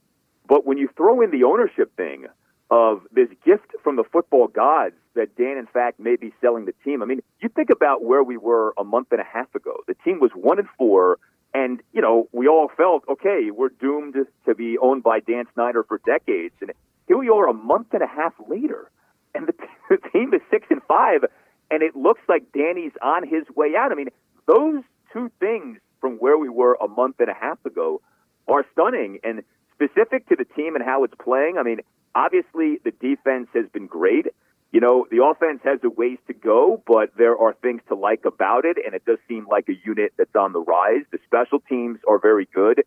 but when you throw in the ownership thing, of this gift from the football gods that Dan, in fact, may be selling the team. I mean, you think about where we were a month and a half ago. The team was one and four, and you know we all felt okay. We're doomed to be owned by Dan Snyder for decades, and here we are a month and a half later, and the, [LAUGHS] the team is six and five, and it looks like Danny's on his way out. I mean, those two things from where we were a month and a half ago are stunning, and specific to the team and how it's playing. I mean, obviously the defense has been great. You know, the offense has a ways to go, but there are things to like about it, and it does seem like a unit that's on the rise. The special teams are very good.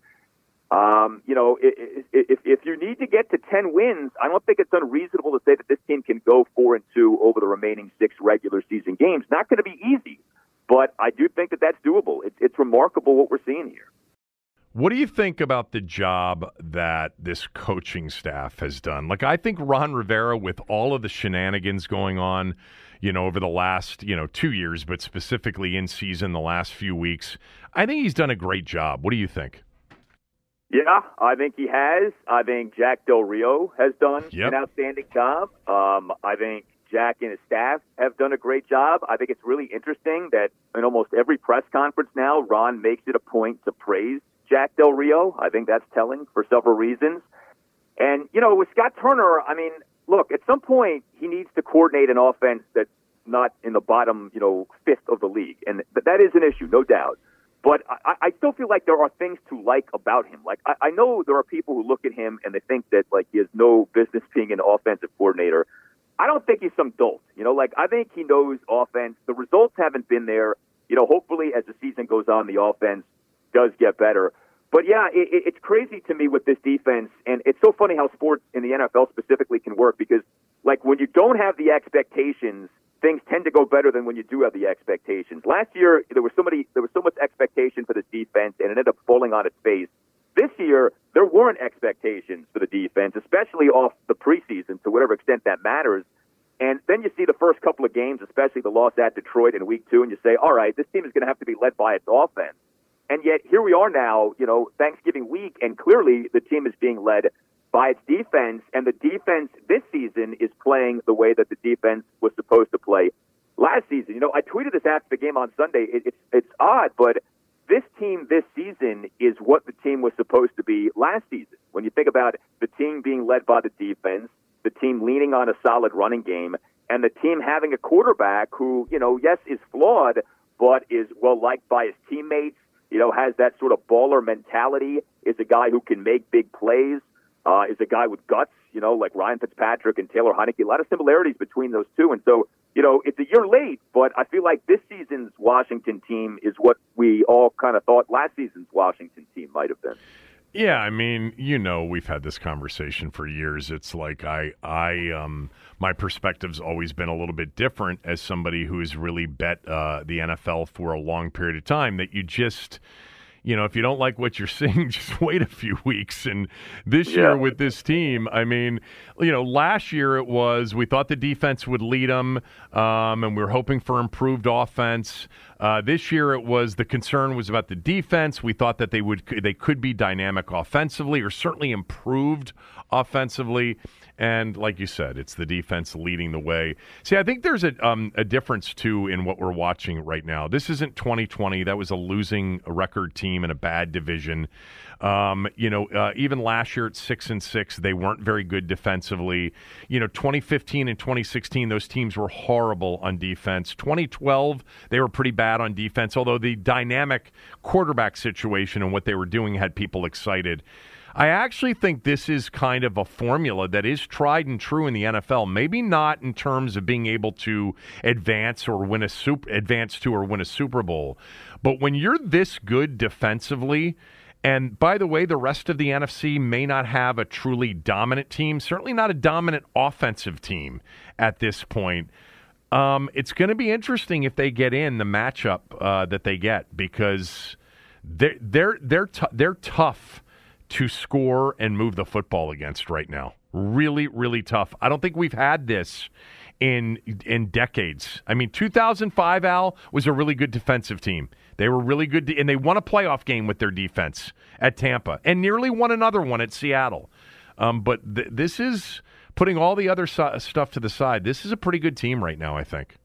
Um, you know, if, if, if you need to get to 10 wins, I don't think it's unreasonable to say that this team can go 4 and 2 over the remaining six regular season games. Not going to be easy, but I do think that that's doable. It's, it's remarkable what we're seeing here. What do you think about the job that this coaching staff has done? Like, I think Ron Rivera, with all of the shenanigans going on, you know, over the last, you know, two years, but specifically in season, the last few weeks, I think he's done a great job. What do you think? Yeah, I think he has. I think Jack Del Rio has done yep. an outstanding job. Um, I think Jack and his staff have done a great job. I think it's really interesting that in almost every press conference now, Ron makes it a point to praise Jack Del Rio. I think that's telling for several reasons. And, you know, with Scott Turner, I mean, look, at some point, he needs to coordinate an offense that's not in the bottom, you know, fifth of the league. And that is an issue, no doubt. But I, I still feel like there are things to like about him. Like, I, I know there are people who look at him and they think that, like, he has no business being an offensive coordinator. I don't think he's some dolt. You know, like, I think he knows offense. The results haven't been there. You know, hopefully as the season goes on, the offense does get better. But yeah, it, it's crazy to me with this defense, and it's so funny how sports in the NFL specifically can work because, like, when you don't have the expectations, things tend to go better than when you do have the expectations. Last year, there was so many, there was so much expectation for this defense, and it ended up falling on its face. This year, there weren't expectations for the defense, especially off the preseason, to whatever extent that matters. And then you see the first couple of games, especially the loss at Detroit in week two, and you say, all right, this team is going to have to be led by its offense. And yet here we are now, you know, Thanksgiving week, and clearly the team is being led by its defense, and the defense this season is playing the way that the defense was supposed to play last season. You know, I tweeted this after the game on Sunday. It, it's it's odd, but this team this season is what the team was supposed to be last season. When you think about the team being led by the defense, the team leaning on a solid running game, and the team having a quarterback who, you know, yes, is flawed, but is well liked by his teammates you know, has that sort of baller mentality, is a guy who can make big plays, uh, is a guy with guts, you know, like Ryan Fitzpatrick and Taylor Heinicke. A lot of similarities between those two. And so, you know, it's a year late, but I feel like this season's Washington team is what we all kind of thought last season's Washington team might have been. Yeah, I mean, you know, we've had this conversation for years. It's like I, I, um, my perspective's always been a little bit different as somebody who's really bet uh, the NFL for a long period of time. That you just, you know, if you don't like what you're [LAUGHS] seeing, just wait a few weeks. And this yeah. year with this team, I mean, you know, last year it was we thought the defense would lead them, um, and we were hoping for improved offense. Uh, this year it was the concern was about the defense. We thought that they would they could be dynamic offensively or certainly improved offensively. And like you said, it's the defense leading the way. See, I think there's a, um, a difference too in what we're watching right now. This isn't 2020. That was a losing record team in a bad division. Um, you know, uh, even last year at six and six, they weren't very good defensively. You know, 2015 and 2016, those teams were horrible on defense. 2012, they were pretty bad on defense, although the dynamic quarterback situation and what they were doing had people excited. I actually think this is kind of a formula that is tried and true in the NFL. Maybe not in terms of being able to advance or win a super, advance to or win a Super Bowl, but when you're this good defensively. And by the way, the rest of the NFC may not have a truly dominant team, certainly not a dominant offensive team at this point. Um, it's going to be interesting if they get in the matchup uh, that they get because they're they're they're t- they're tough to score and move the football against right now. Really, really tough. I don't think we've had this in in decades. I mean, 2005 Al was a really good defensive team. They were really good, and they won a playoff game with their defense at Tampa, and nearly won another one at Seattle. Um, but th- this is putting all the other stuff to the side, this is a pretty good team right now. I think.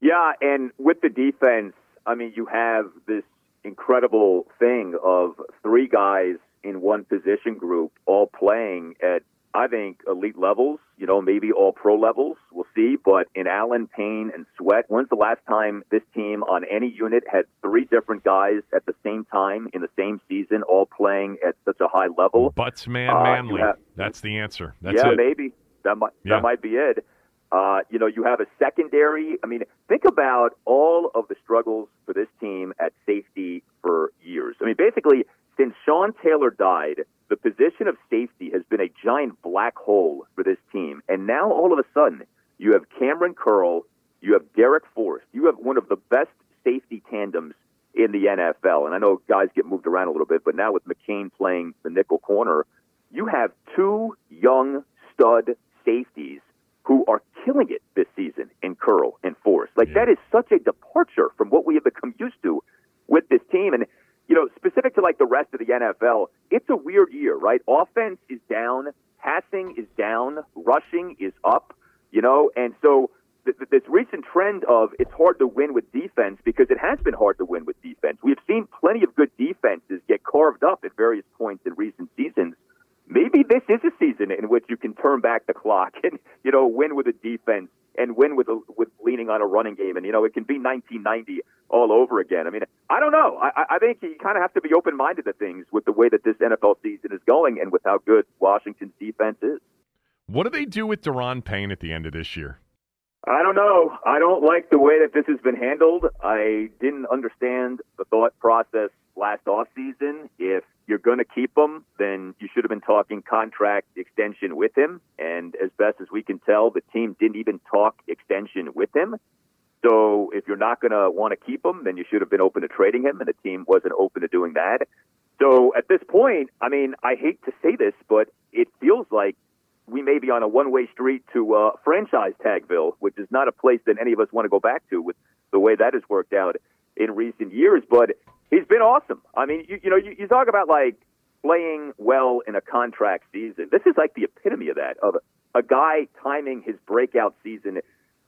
Yeah, and with the defense, I mean, you have this incredible thing of three guys in one position group all playing at I think elite levels, you know, maybe all pro levels. We'll see. But in Allen, Payne, and Sweat, when's the last time this team on any unit had three different guys at the same time in the same season, all playing at such a high level? Butz Mann Uh, Manley. That's the answer. That's yeah, it. maybe that might Yeah. that might be it. Uh, you know, you have a secondary. I mean, think about all of the struggles for this team at safety for years. I mean, basically, since Sean Taylor died, the position of safety has been a giant black hole for this team. And now, all of a sudden, you have Kamren Curl, you have Darrick Forrest, you have one of the best safety tandems in the NFL. And I know guys get moved around a little bit, but now with McCain playing the nickel corner, you have two young stud safeties who are killing it this season in Curl and Forrest. Like that is such a departure from what we have become used to with this team. And you know, specific to like the rest of the NFL, it's a weird year, right? Offense is down, passing is down, rushing is up. You know, and so th- th- this recent trend of it's hard to win with defense because it has been hard to win with defense. We've seen plenty of good defenses get carved up at various points in recent seasons maybe this is a season in which you can turn back the clock and you know win with a defense and win with a, with leaning on a running game and you know it can be 1990 all over again. I mean, I don't know. I, I think you kind of have to be open minded to things with the way that this NFL season is going and with how good Washington's defense is. What do they do with Daron Payne at the end of this year? I don't know. I don't like the way that this has been handled. I didn't understand the thought process last off season. If you're going to keep him, then you should have been talking contract extension with him. And as best as we can tell, the team didn't even talk extension with him. So if you're not going to want to keep him, then you should have been open to trading him, and the team wasn't open to doing that. So at this point, I mean, I hate to say this, but it feels like we may be on a one-way street to uh, franchise tagville, which is not a place that any of us want to go back to with the way that has worked out in recent years. But he's been awesome. I mean, you, you know, you, you talk about like playing well in a contract season. This is like the epitome of that of a guy timing his breakout season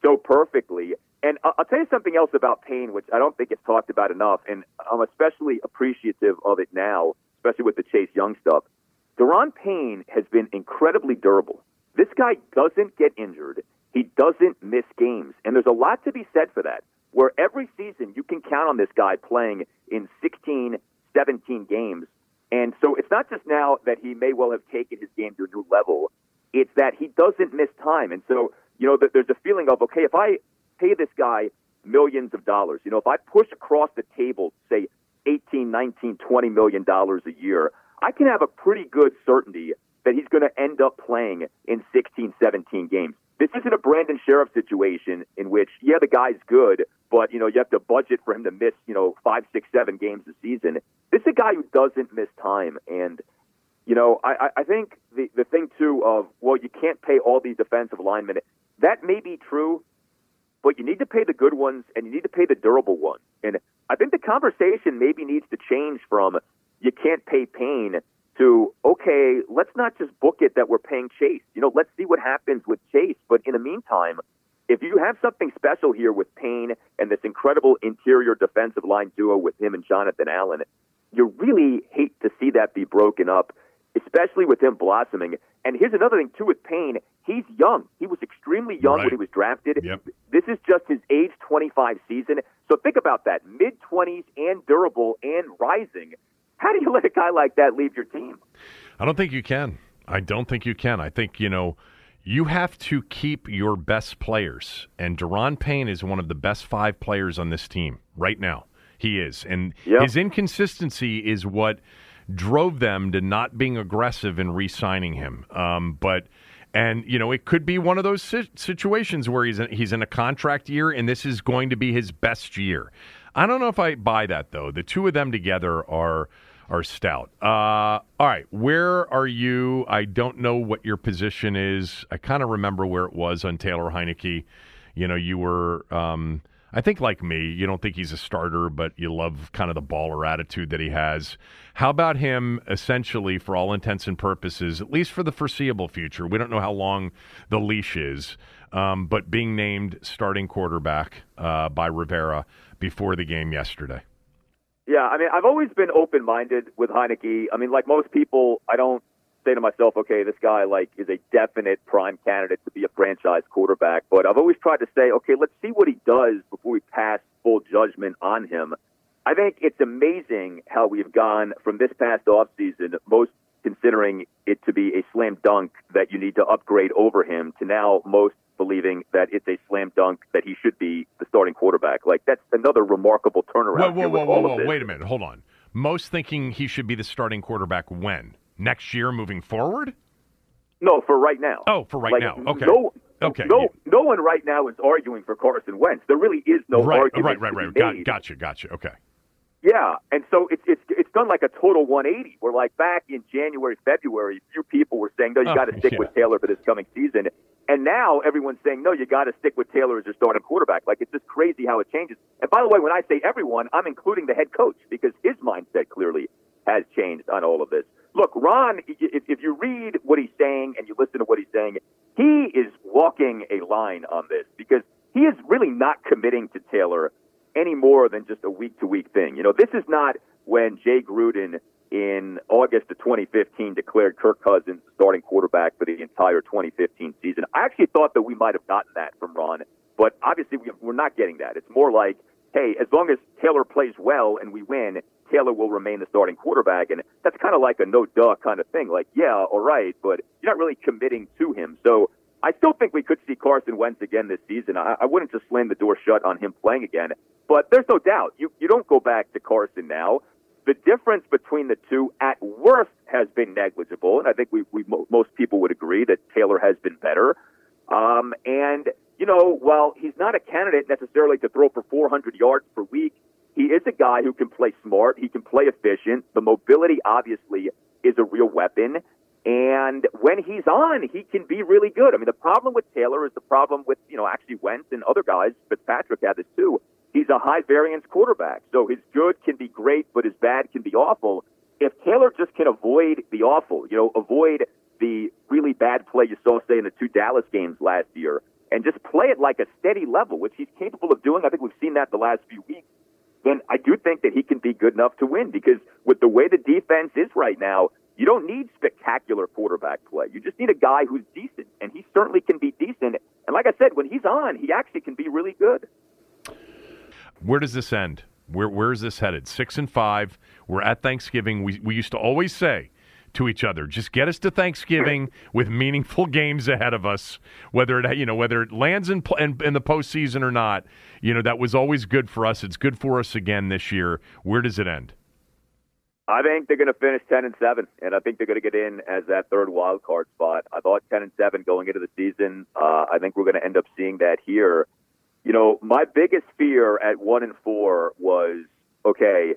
so perfectly. And I'll, tell you something else about Payne, which I don't think it's talked about enough, and I'm especially appreciative of it now, especially with the Chase Young stuff. Daron Payne has been incredibly durable. This guy doesn't get injured. He doesn't miss games. And there's a lot to be said for that, where every season you can count on this guy playing in 16, 17 games. And so it's not just now that he may well have taken his game to a new level, it's that he doesn't miss time. And so, you know, there's a feeling of, okay, if I pay this guy millions of dollars, you know, if I push across the table, say 18, 19, 20 million dollars a year, I can have a pretty good certainty that he's going to end up playing in 16, 17 games. This isn't a Brandon Scherff situation in which, yeah, the guy's good, but, you know, you have to budget for him to miss, you know, five, six, seven games a season. This is a guy who doesn't miss time. And, you know, I, I think the, the thing, too, of, well, you can't pay all these defensive linemen, that may be true, but you need to pay the good ones and you need to pay the durable ones. And I think the conversation maybe needs to change from you can't pay Payne to okay, let's not just book it that we're paying Chase. You know, let's see what happens with Chase. But in the meantime, if you have something special here with Payne and this incredible interior defensive line duo with him and Jonathan Allen, you really hate to see that be broken up, especially with him blossoming. And here's another thing too with Payne. He's young. He was extremely young Right. when he was drafted. Yep. This is just his age 25 season. So think about that. Mid 20s and durable and rising. How do you let a guy like that leave your team? I don't think you can. I don't think you can. I think, you know, you have to keep your best players. And Daron Payne is one of the best five players on this team right now. He is. And Yep. his inconsistency is what drove them to not being aggressive in re signing him. Um, but. And you know it could be one of those situations where he's in, he's in a contract year, and this is going to be his best year. I don't know if I buy that though. The two of them together are are stout. Uh, all right, where are you? I don't know what your position is. I kind of remember where it was on Taylor Heinicke. You know, you were. Um, I think, like me, you don't think he's a starter, but you love kind of the baller attitude that he has. How about him, essentially, for all intents and purposes, at least for the foreseeable future? We don't know how long the leash is, um, but being named starting quarterback uh, by Rivera before the game yesterday. Yeah, I mean, I've always been open minded with Heinicke. I mean, like most people, I don't say to myself, okay, this guy like is a definite prime candidate to be a franchise quarterback. But I've always tried to say, okay, let's see what he does before we pass full judgment on him. I think it's amazing how we've gone from this past offseason, most considering it to be a slam dunk that you need to upgrade over him, to now most believing that it's a slam dunk that he should be the starting quarterback. Like that's another remarkable turnaround. Whoa, whoa, whoa, whoa, whoa! Wait a minute, hold on. Most thinking he should be the starting quarterback when next year, moving forward. No, for right now. Oh, for right like, now. Okay. No, okay. No, no one right now is arguing for Carson Wentz. There really is no right, argument. Right, right, right. Got, gotcha, gotcha. Okay. Yeah, and so it's it's it's done like a total 180. Where like back in January, February, few people were saying, "No, you Oh, got to stick yeah. with Taylor for this coming season," and now everyone's saying, "No, you got to stick with Taylor as your starting quarterback." Like it's just crazy how it changes. And by the way, when I say everyone, I'm including the head coach because his mindset clearly has changed on all of this. Look, Ron, if, if you read what he's saying and you listen to what he's saying, he is walking a line on this because he is really not committing to Taylor any more than just a week to week thing. You know, this is not when Jay Gruden in August of 2015 declared Kirk Cousins starting quarterback for the entire 2015 season. I actually thought that we might have gotten that from Ron, but obviously we're not getting that. It's more like, hey, as long as Taylor plays well and we win, Taylor will remain the starting quarterback. And that's kind of like a no duh kind of thing. Like, yeah, all right, but you're not really committing to him. So I still think we could see Carson Wentz again this season. I, I wouldn't just slam the door shut on him playing again. But there's no doubt you you don't go back to Carson now. The difference between the two, at worst, has been negligible, and I think we, we most people would agree that Taylor has been better. Um, and you know, while he's not a candidate necessarily to throw for 400 yards per week, he is a guy who can play smart. He can play efficient. The mobility, obviously, is a real weapon. And when he's on, he can be really good. I mean, the problem with Taylor is the problem with, you know, actually Wentz and other guys. Fitzpatrick had this too. He's a high variance quarterback. So his good can be great, but his bad can be awful. If Taylor just can avoid the awful, you know, avoid the really bad play you saw, say, in the two Dallas games last year, and just play it like a steady level, which he's capable of doing. I think we've seen that the last few weeks. Then I do think that he can be good enough to win because with the way the defense is right now, you don't need spectacular quarterback play. You just need a guy who's decent, and he certainly can be decent. And like I said, when he's on, he actually can be really good. Where does this end? Where where is this headed? Six and five. We're at Thanksgiving. We we used to always say to each other, just get us to Thanksgiving with meaningful games ahead of us. Whether it you know whether it lands in in, in the postseason or not, you know that was always good for us. It's good for us again this year. Where does it end? I think they're going to finish ten and seven, and I think they're going to get in as that third wild card spot. I thought ten and seven going into the season. Uh, I think we're going to end up seeing that here. You know, my biggest fear at one and four was okay.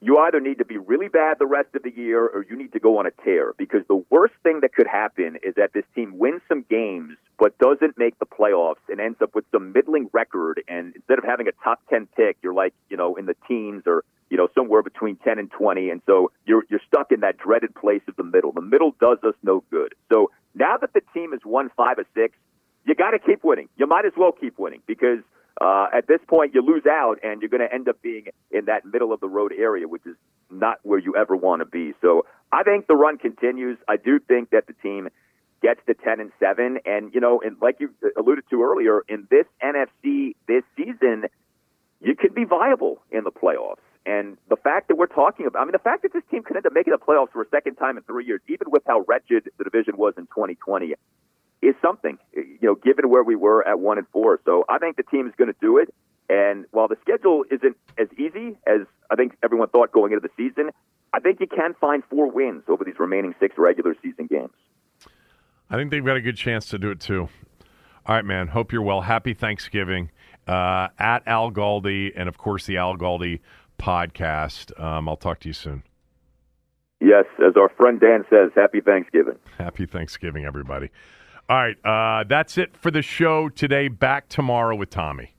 You either need to be really bad the rest of the year, or you need to go on a tear. Because the worst thing that could happen is that this team wins some games, but doesn't make the playoffs and ends up with some middling record. And instead of having a top ten pick, you're like, you know, in the teens or you know, somewhere between 10 and 20. And so you're, you're stuck in that dreaded place of the middle. The middle does us no good. So now that the team has won five or six, you got to keep winning. You might as well keep winning because uh, at this point you lose out and you're going to end up being in that middle of the road area, which is not where you ever want to be. So I think the run continues. I do think that the team gets to 10 and 7. And, you know, and like you alluded to earlier, in this NFC this season, you could be viable in the playoffs. And the fact that we're talking about, I mean, the fact that this team could end up making the playoffs for a second time in three years, even with how wretched the division was in 2020, is something, you know, given where we were at one and four. So I think the team is going to do it. And while the schedule isn't as easy as I think everyone thought going into the season, I think you can find four wins over these remaining six regular season games. I think they've got a good chance to do it too. All right, man. Hope you're well. Happy Thanksgiving. Uh, at Al Galdi, and of course the Al Galdi podcast. Um, I'll talk to you soon. Yes, as our friend Dan says, happy Thanksgiving. Happy Thanksgiving, everybody. All right, uh, that's it for the show today. Back tomorrow with Tommy.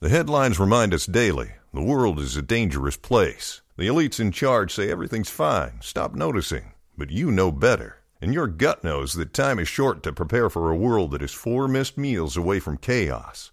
The headlines remind us daily the world is a dangerous place. The elites in charge say everything's fine, stop noticing. But you know better. And your gut knows that time is short to prepare for a world that is four missed meals away from chaos.